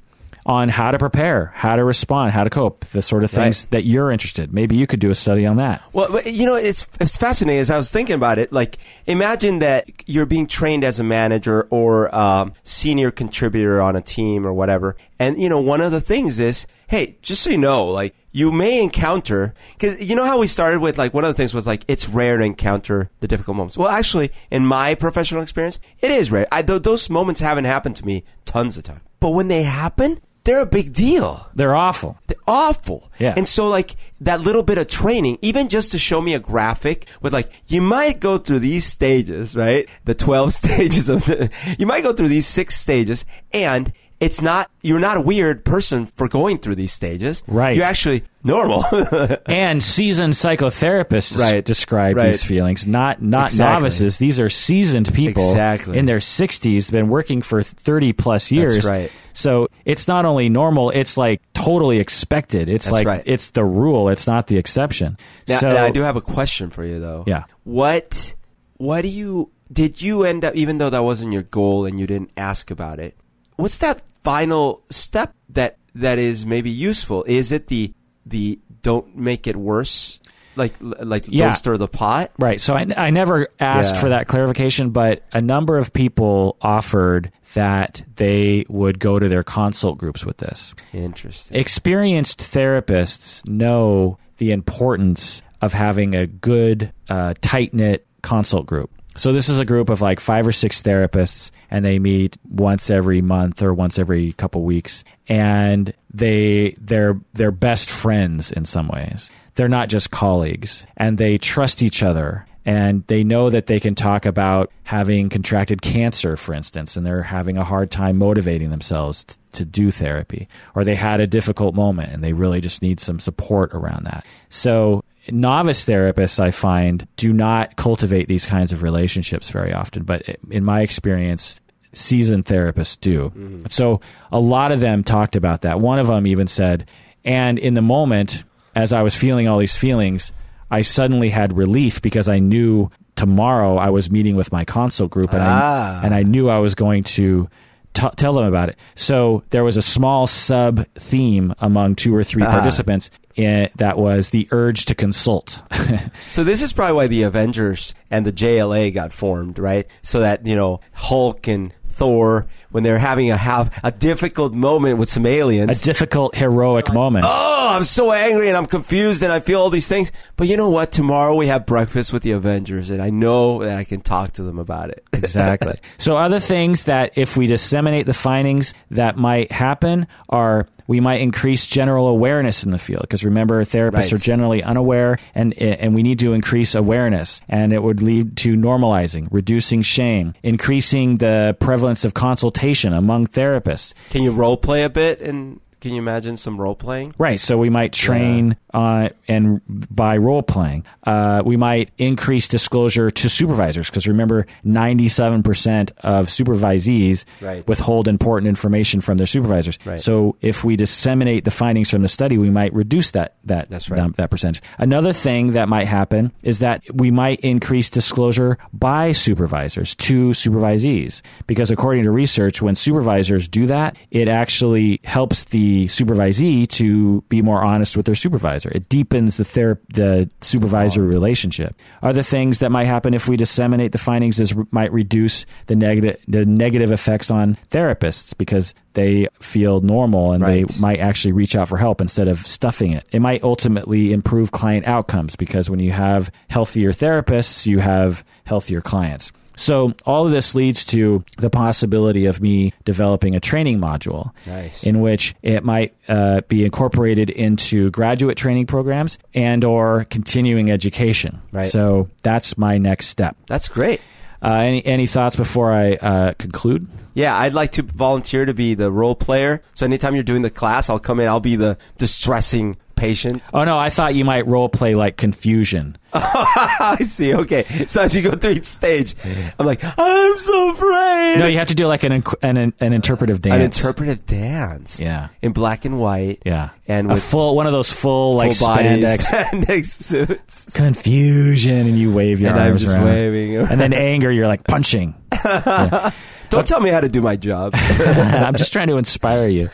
on how to prepare, how to respond, how to cope, the sort of things Right. that you're interested. Maybe you could do a study on that. Well, but, you know, it's it's fascinating. As I was thinking about it, like imagine that you're being trained as a manager or um, senior contributor on a team or whatever, and you know, one of the things is, hey, just so you know, like you may encounter because you know how we started with like one of the things was like it's rare to encounter the difficult moments. Well, actually, in my professional experience, it is rare. I, th- those moments haven't happened to me tons of time, but when they happen, they're a big deal. They're awful. They're awful. Yeah. And so like that little bit of training, even just to show me a graphic with like, you might go through these stages, right? The 12 stages of the, you might go through these six stages and it's not you're not a weird person for going through these stages. Right. You're actually normal. and seasoned psychotherapists Right. describe Right. these feelings, not not Exactly. novices. These are seasoned people Exactly. in their 60s, been working for 30 plus years. right. So it's not only normal, it's like totally expected. It's That's like right. it's the rule, it's not the exception. Now, so I do have a question for you though. Yeah. What what do you did you end up even though that wasn't your goal and you didn't ask about it? What's that final step that that is maybe useful? Is it the the don't make it worse? Like like Yeah. don't stir the pot? Right. So I, I never asked Yeah. for that clarification, but a number of people offered that they would go to their consult groups with this. Interesting. Experienced therapists know the importance of having a good, uh, tight knit consult group. So this is a group of like five or six therapists, and they meet once every month or once every couple weeks, and they they're they're best friends in some ways. They're not just colleagues, and they trust each other and they know that they can talk about having contracted cancer, for instance, and they're having a hard time motivating themselves t- to do therapy, or they had a difficult moment and they really just need some support around that. So, novice therapists, I find, do not cultivate these kinds of relationships very often, but in my experience, seasoned therapists do. So, a lot of them talked about that. One of them even said, and in the moment, as I was feeling all these feelings, I suddenly had relief because I knew tomorrow I was meeting with my consult group and Ah. I and I knew I was going to t- tell them about it. So there was a small sub theme among two or three Ah. participants in, that was the urge to consult. So this is probably why the Avengers and the JLA got formed, right? So that you know Hulk and Thor, when they're having a have a difficult moment with some aliens. a difficult heroic moment. oh, I'm so angry and I'm confused and I feel all these things. But you know what? Tomorrow we have breakfast with the Avengers, and I know that I can talk to them about it. exactly. So other things that if we disseminate the findings that might happen are we might increase general awareness in the field because remember therapists Right. are generally unaware and and we need to increase awareness and it would lead to normalizing, reducing shame, increasing the prevalence of consultation among therapists. Can you role play a bit? And can you imagine some role playing? Right. So we might train uh, and by role playing, uh, we might increase disclosure to supervisors because remember, ninety-seven percent of supervisees Right. withhold important information from their supervisors. Right. So if we disseminate the findings from the study, we might reduce that that That's right. num- that percentage. Another thing that might happen is that we might increase disclosure by supervisors to supervisees because according to research, when supervisors do that, it actually helps the supervisee to be more honest with their supervisor. It deepens the ther- the supervisor relationship. Other things that might happen if we disseminate the findings is might reduce the negative the negative effects on therapists because they feel normal and Right. they might actually reach out for help instead of stuffing it. It might ultimately improve client outcomes because when you have healthier therapists, you have healthier clients. So all of this leads to the possibility of me developing a training module Nice. in which it might uh, be incorporated into graduate training programs and or continuing education. Right. So that's my next step. That's great. Uh, any any thoughts before I uh, conclude? Yeah, I'd like to volunteer to be the role player. So anytime you're doing the class, I'll come in. I'll be the distressing patient. Oh no, I thought you might role play like confusion. I see. Okay. So as you go through each stage, I'm like, I'm so afraid. No, you have to do like an inc- an, an interpretive dance. An interpretive dance. Yeah. In black and white. Yeah, And a with full one of those full like full bodies, spandex spandex suits. confusion, and you wave your And I'm arms just around. waving. and then anger, you're like punching. Don't tell me how to do my job. I'm just trying to inspire you.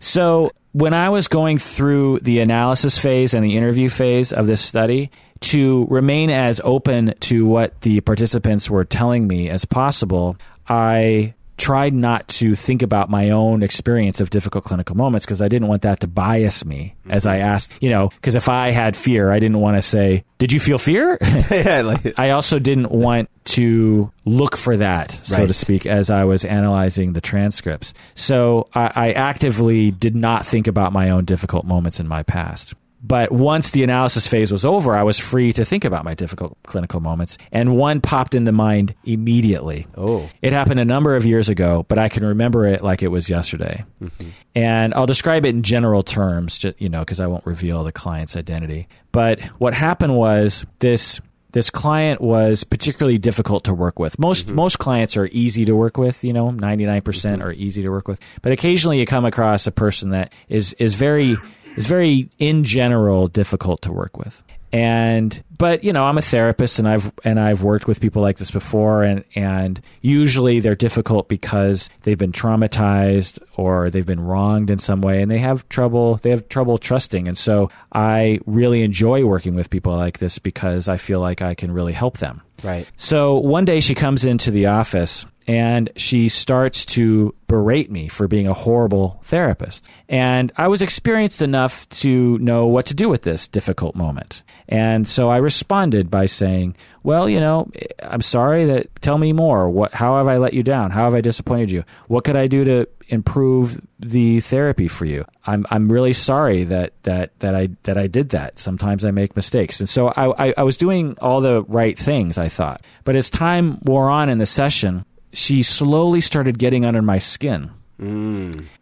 So, when I was going through the analysis phase and the interview phase of this study, to remain as open to what the participants were telling me as possible, I tried not to think about my own experience of difficult clinical moments because I didn't want that to bias me as I mm-hmm. asked, you know, because if I had fear, I didn't want to say, Did you feel fear? yeah, like, I also didn't want to look for that, so to speak, as I was analyzing the transcripts. So I, I actively did not think about my own difficult moments in my past. But once the analysis phase was over, I was free to think about my difficult clinical moments. And one popped into mind immediately. Oh. It happened a number of years ago, but I can remember it like it was yesterday. Mm-hmm. And I'll describe it in general terms, you know, because I won't reveal the client's identity. But what happened was this this client was particularly difficult to work with. Most mm-hmm. most clients are easy to work with, you know, 99% mm-hmm. are easy to work with. But occasionally you come across a person that is is very is very in general difficult to work with. And but you know, I'm a therapist and I've and I've worked with people like this before and and usually they're difficult because they've been traumatized or they've been wronged in some way and they have trouble they have trouble trusting. And so I really enjoy working with people like this because I feel like I can really help them. Right. So one day she comes into the office and she starts to berate me for being a horrible therapist. And I was experienced enough to know what to do with this difficult moment. And so I responded by saying, "Well, you know, I'm sorry that tell me more. What how have I let you down? How have I disappointed you? What could I do to improve the therapy for you? I'm I'm really sorry that that that I that I did that. Sometimes I make mistakes." And so I I, I was doing all the right things, I thought. But as time wore on in the session, she slowly started getting under my skin.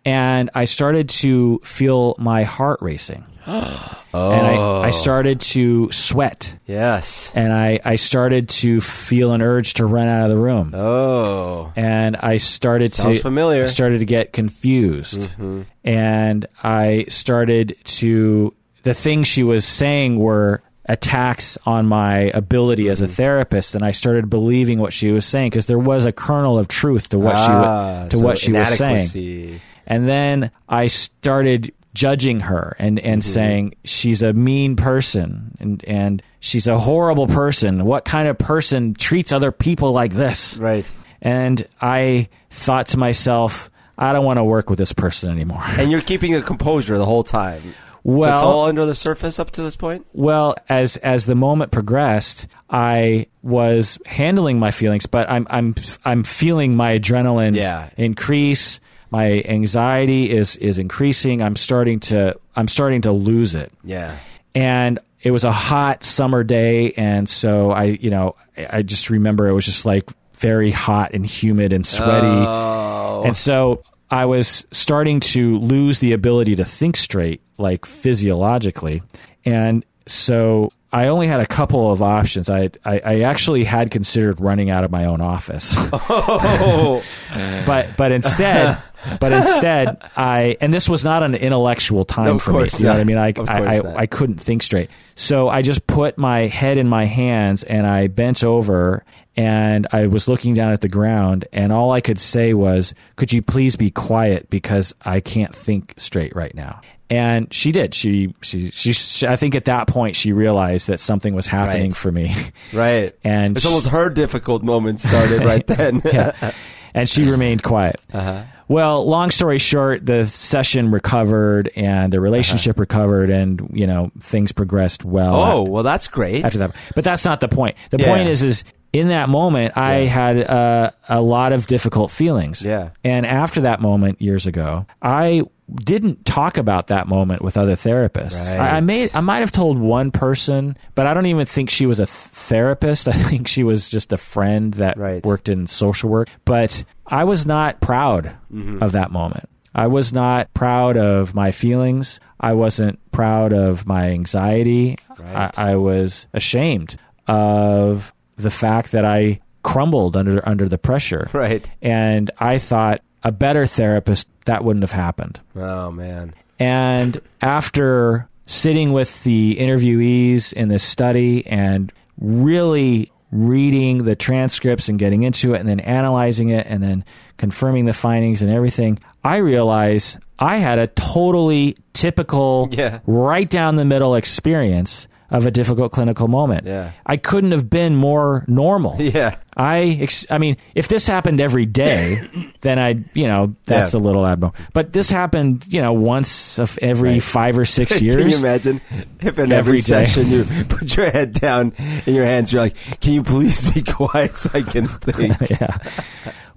And I started to feel my heart racing. Oh. And I, oh. I started to sweat. Yes. And I, I started to feel an urge to run out of the room. Oh. And I started Sounds to familiar. I started to get confused. Mm-hmm. And I started to the things she was saying were attacks on my ability as a therapist and I started believing what she was saying because there was a kernel of truth to what Ah, she to so what she was saying. And then I started judging her and, and Mm-hmm. saying she's a mean person and, and she's a horrible person. What kind of person treats other people like this? Right. And I thought to myself, I don't want to work with this person anymore. And you're keeping a composure the whole time. So it's Well- all under the surface up to this point? Well, as as the moment progressed, I was handling my feelings, but I'm I'm I'm feeling my adrenaline Yeah. increase. My anxiety is is increasing. I'm starting to I'm starting to lose it. Yeah. and it was a hot summer day and so i you know i just remember it was just like very hot and humid and sweaty Oh. and so i was starting to lose the ability to think straight like physiologically and so i only had a couple of options i i, I actually had considered running out of my own office Oh. but but instead but instead I and this was not an intellectual time Of for me. You know what I mean? I I, I. I couldn't think straight. So I just put my head in my hands and I bent over and I was looking down at the ground and all I could say was, "Could you please be quiet because I can't think straight right now." And she did. She, she, she, she I think at that point she realized that something was happening Right. for me. right. And it's she- almost her difficult moment started right then. yeah. And she remained quiet. Uh-huh. Well, long story short, the session recovered and the relationship recovered, and you know things progressed well. Oh, a- well, that's great. after that. But that's not the point. The Yeah. point is, is in that moment, I had uh, a lot of difficult feelings. Yeah. And after that moment years ago, I didn't talk about that moment with other therapists. Right. I, I may I might have told one person, but I don't even think she was a th- therapist. I think she was just a friend that Right. worked in social work. But I was not proud Mm-hmm. of that moment. I was not proud of my feelings. I wasn't proud of my anxiety. Right. I, I was ashamed of the fact that I crumbled under under the pressure. Right. And I thought a better therapist that wouldn't have happened. Oh, man. And after sitting with the interviewees in this study and really reading the transcripts and getting into it and then analyzing it and then confirming the findings and everything, I realized I had a totally typical, Yeah. right down the middle experience of a difficult clinical moment. Yeah. I couldn't have been more normal. Yeah. I, ex- I mean, if this happened every day, then I, you know, that's Yeah. a little abnormal. But this happened, you know, once of every Right. five or six years. Can you imagine if in Every every, session you put your head down in your hands, you're like, "Can you please be quiet so I can think?" yeah.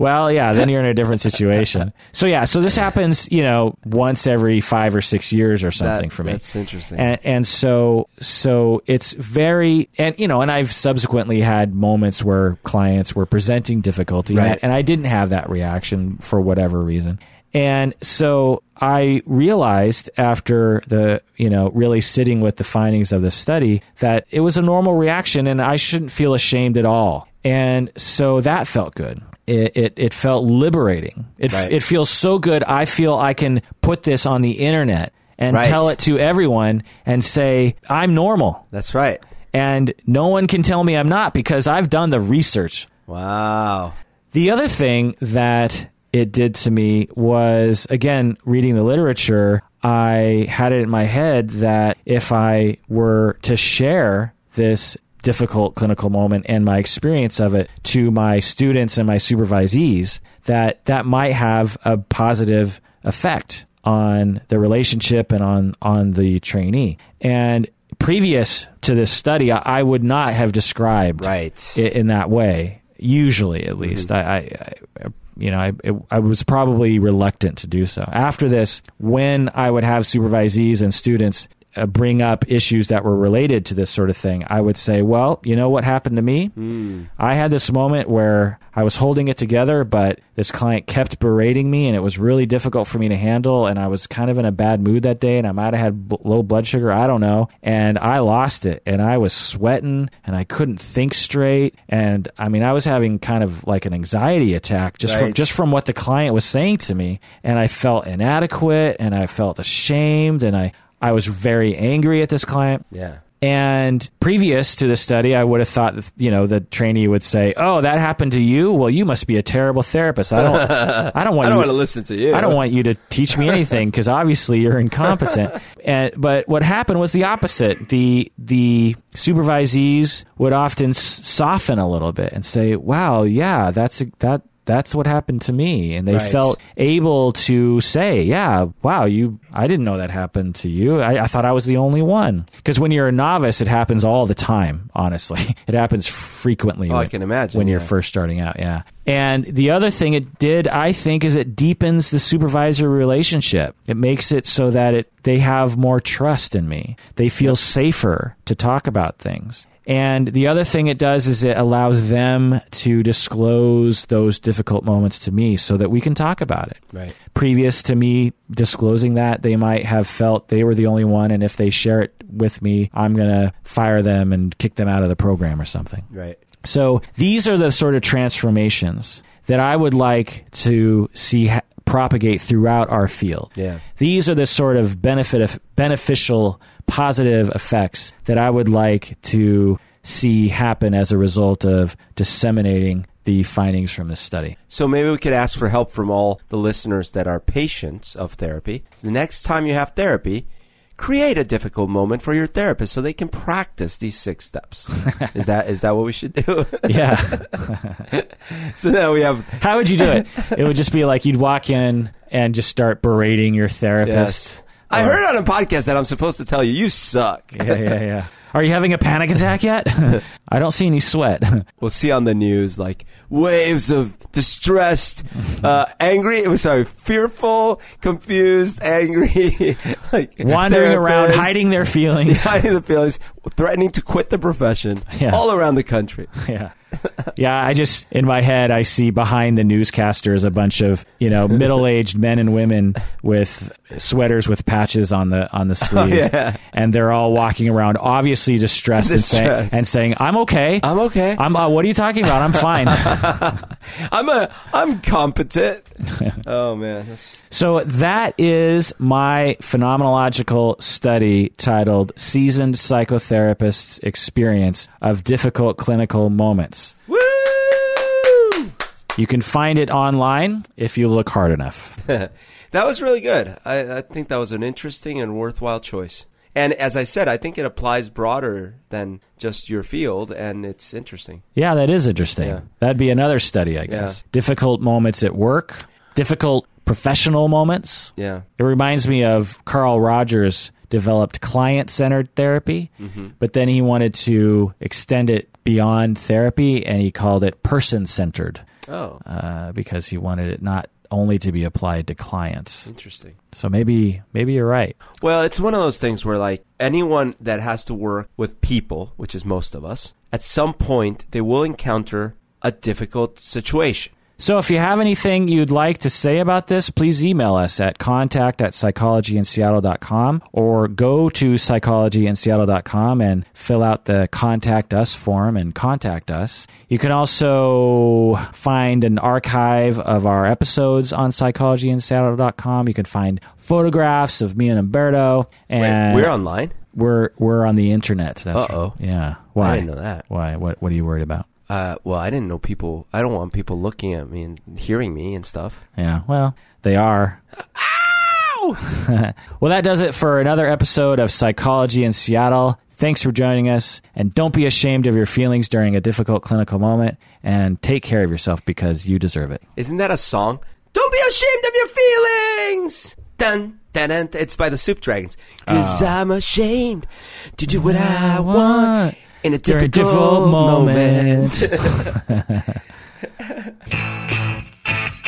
Well, yeah, then you're in a different situation. So yeah, so this happens, you know, once every five or six years or something That- for me. That's interesting. and and so so it's very and you know and I've subsequently had moments where clients were presenting difficulty Right. and, and I didn't have that reaction for whatever reason and so I realized after the you know really sitting with the findings of the study that it was a normal reaction and I shouldn't feel ashamed at all and so that felt good it, it, it felt liberating. It, Right. it feels so good. I feel I can put this on the internet and Right. tell it to everyone and say, I'm normal. that's right. And no one can tell me I'm not because I've done the research. Wow. The other thing that it did to me was, again, reading the literature, I had it in my head that if I were to share this difficult clinical moment and my experience of it to my students and my supervisees, that that might have a positive effect on the relationship and on, on the trainee. And previous to this study, I, I would not have described Right. i- in that way. Usually, at mm-hmm. least, I, I, I, you know, I, it, I was probably reluctant to do so. After this, when I would have supervisees and students uh, bring up issues that were related to this sort of thing, I would say, "Well, you know what happened to me? I had this moment where I was holding it together, but this client kept berating me, and it was really difficult for me to handle. And I was kind of in a bad mood that day, and I might have had b- low blood sugar. I don't know. And I lost it, and I was sweating, and I couldn't think straight. And I mean, I was having kind of like an anxiety attack just from just from what the client was saying to me, and I felt inadequate, and I felt ashamed, and I I was very angry at this client. Yeah. And previous to the study, I would have thought, that, you know, the trainee would say, "Oh, that happened to you? Well, you must be a terrible therapist. I don't, I don't want I don't you, want to listen to you. I don't want you to teach me anything because obviously you're incompetent." and but what happened was the opposite. The the supervisees would often soften a little bit and say, "Wow, yeah, that's a, that." That's what happened to me, and they Right. felt able to say, "Yeah, wow, you. I didn't know that happened to you. I, I thought I was the only one." Because when you're a novice, it happens all the time. Honestly, it happens frequently. Oh, I can imagine, when you're first starting out. Yeah, and the other thing it did, I think, is it deepens the supervisor relationship. It makes it so that it they have more trust in me. They feel safer to talk about things. And the other thing it does is it allows them to disclose those difficult moments to me so that we can talk about it. Right. Previous to me disclosing that, they might have felt they were the only one, and if they share it with me, I'm going to fire them and kick them out of the program or something. Right. So these are the sort of transformations that I would like to see ha- propagate throughout our field. Yeah. These are the sort of benefit beneficial positive effects that I would like to see happen as a result of disseminating the findings from this study. So maybe we could ask for help from all the listeners that are patients of therapy. The next time you have therapy, create a difficult moment for your therapist so they can practice these six steps. is that is that what we should do? Yeah. so now we have How would you do it? It would just be like you'd walk in and just start berating your therapist. yes. I heard on a podcast that I'm supposed to tell you you suck. Yeah, yeah, yeah. Are you having a panic attack yet? I don't see any sweat. We'll see on the news like waves of distressed, uh, angry. Sorry, fearful, confused, angry, like Wandering around, hiding their feelings. hiding the feelings, threatening to quit the profession, Yeah. all around the country. yeah. Yeah, I just in my head I see behind the newscasters a bunch of, you know, middle-aged men and women with sweaters with patches on the on the sleeves. Oh, yeah. And they're all walking around obviously distressed, And, say, and saying, "I'm okay. I'm okay. I'm uh, what are you talking about? I'm fine." I'm a I'm competent. oh man, that's So that is my phenomenological study titled Seasoned Psychotherapists' Experience of Difficult Clinical Moments. Woo. You can find it online if you look hard enough. that was really good. I, I think that was an interesting and worthwhile choice. And as I said, I think it applies broader than just your field, and it's interesting. Yeah, that is interesting. Yeah. That'd be another study, I guess. Difficult moments at work, difficult professional moments. Yeah. It reminds me of Carl Rogers developed client centered therapy, mm-hmm. but then he wanted to extend it beyond therapy and he called it person centered Oh, uh, because he wanted it not only to be applied to clients. interesting. So maybe maybe you're right. Well, it's one of those things where, like, anyone that has to work with people, which is most of us, at some point they will encounter a difficult situation. So if you have anything you'd like to say about this, please email us at contact at psychologyinseattle.com or go to psychologyinseattle.com and fill out the contact us form and contact us. You can also find an archive of our episodes on psychologyinseattle.com. You can find photographs of me and Umberto and Wait, we're online. we're we're on the internet. That's Uh-oh. Yeah. Why? I didn't know that. Why? What what are you worried about? Uh, well, I didn't know people. I don't want people looking at me and hearing me and stuff. Yeah, well, they are. well, that does it for another episode of Psychology in Seattle. Thanks for joining us. And don't be ashamed of your feelings during a difficult clinical moment. And take care of yourself because you deserve it. Isn't that a song? Don't be ashamed of your feelings. Dun dun dun. It's by the Soup Dragons. Cause I'm ashamed to do what I want in a difficult, difficult moment. moment.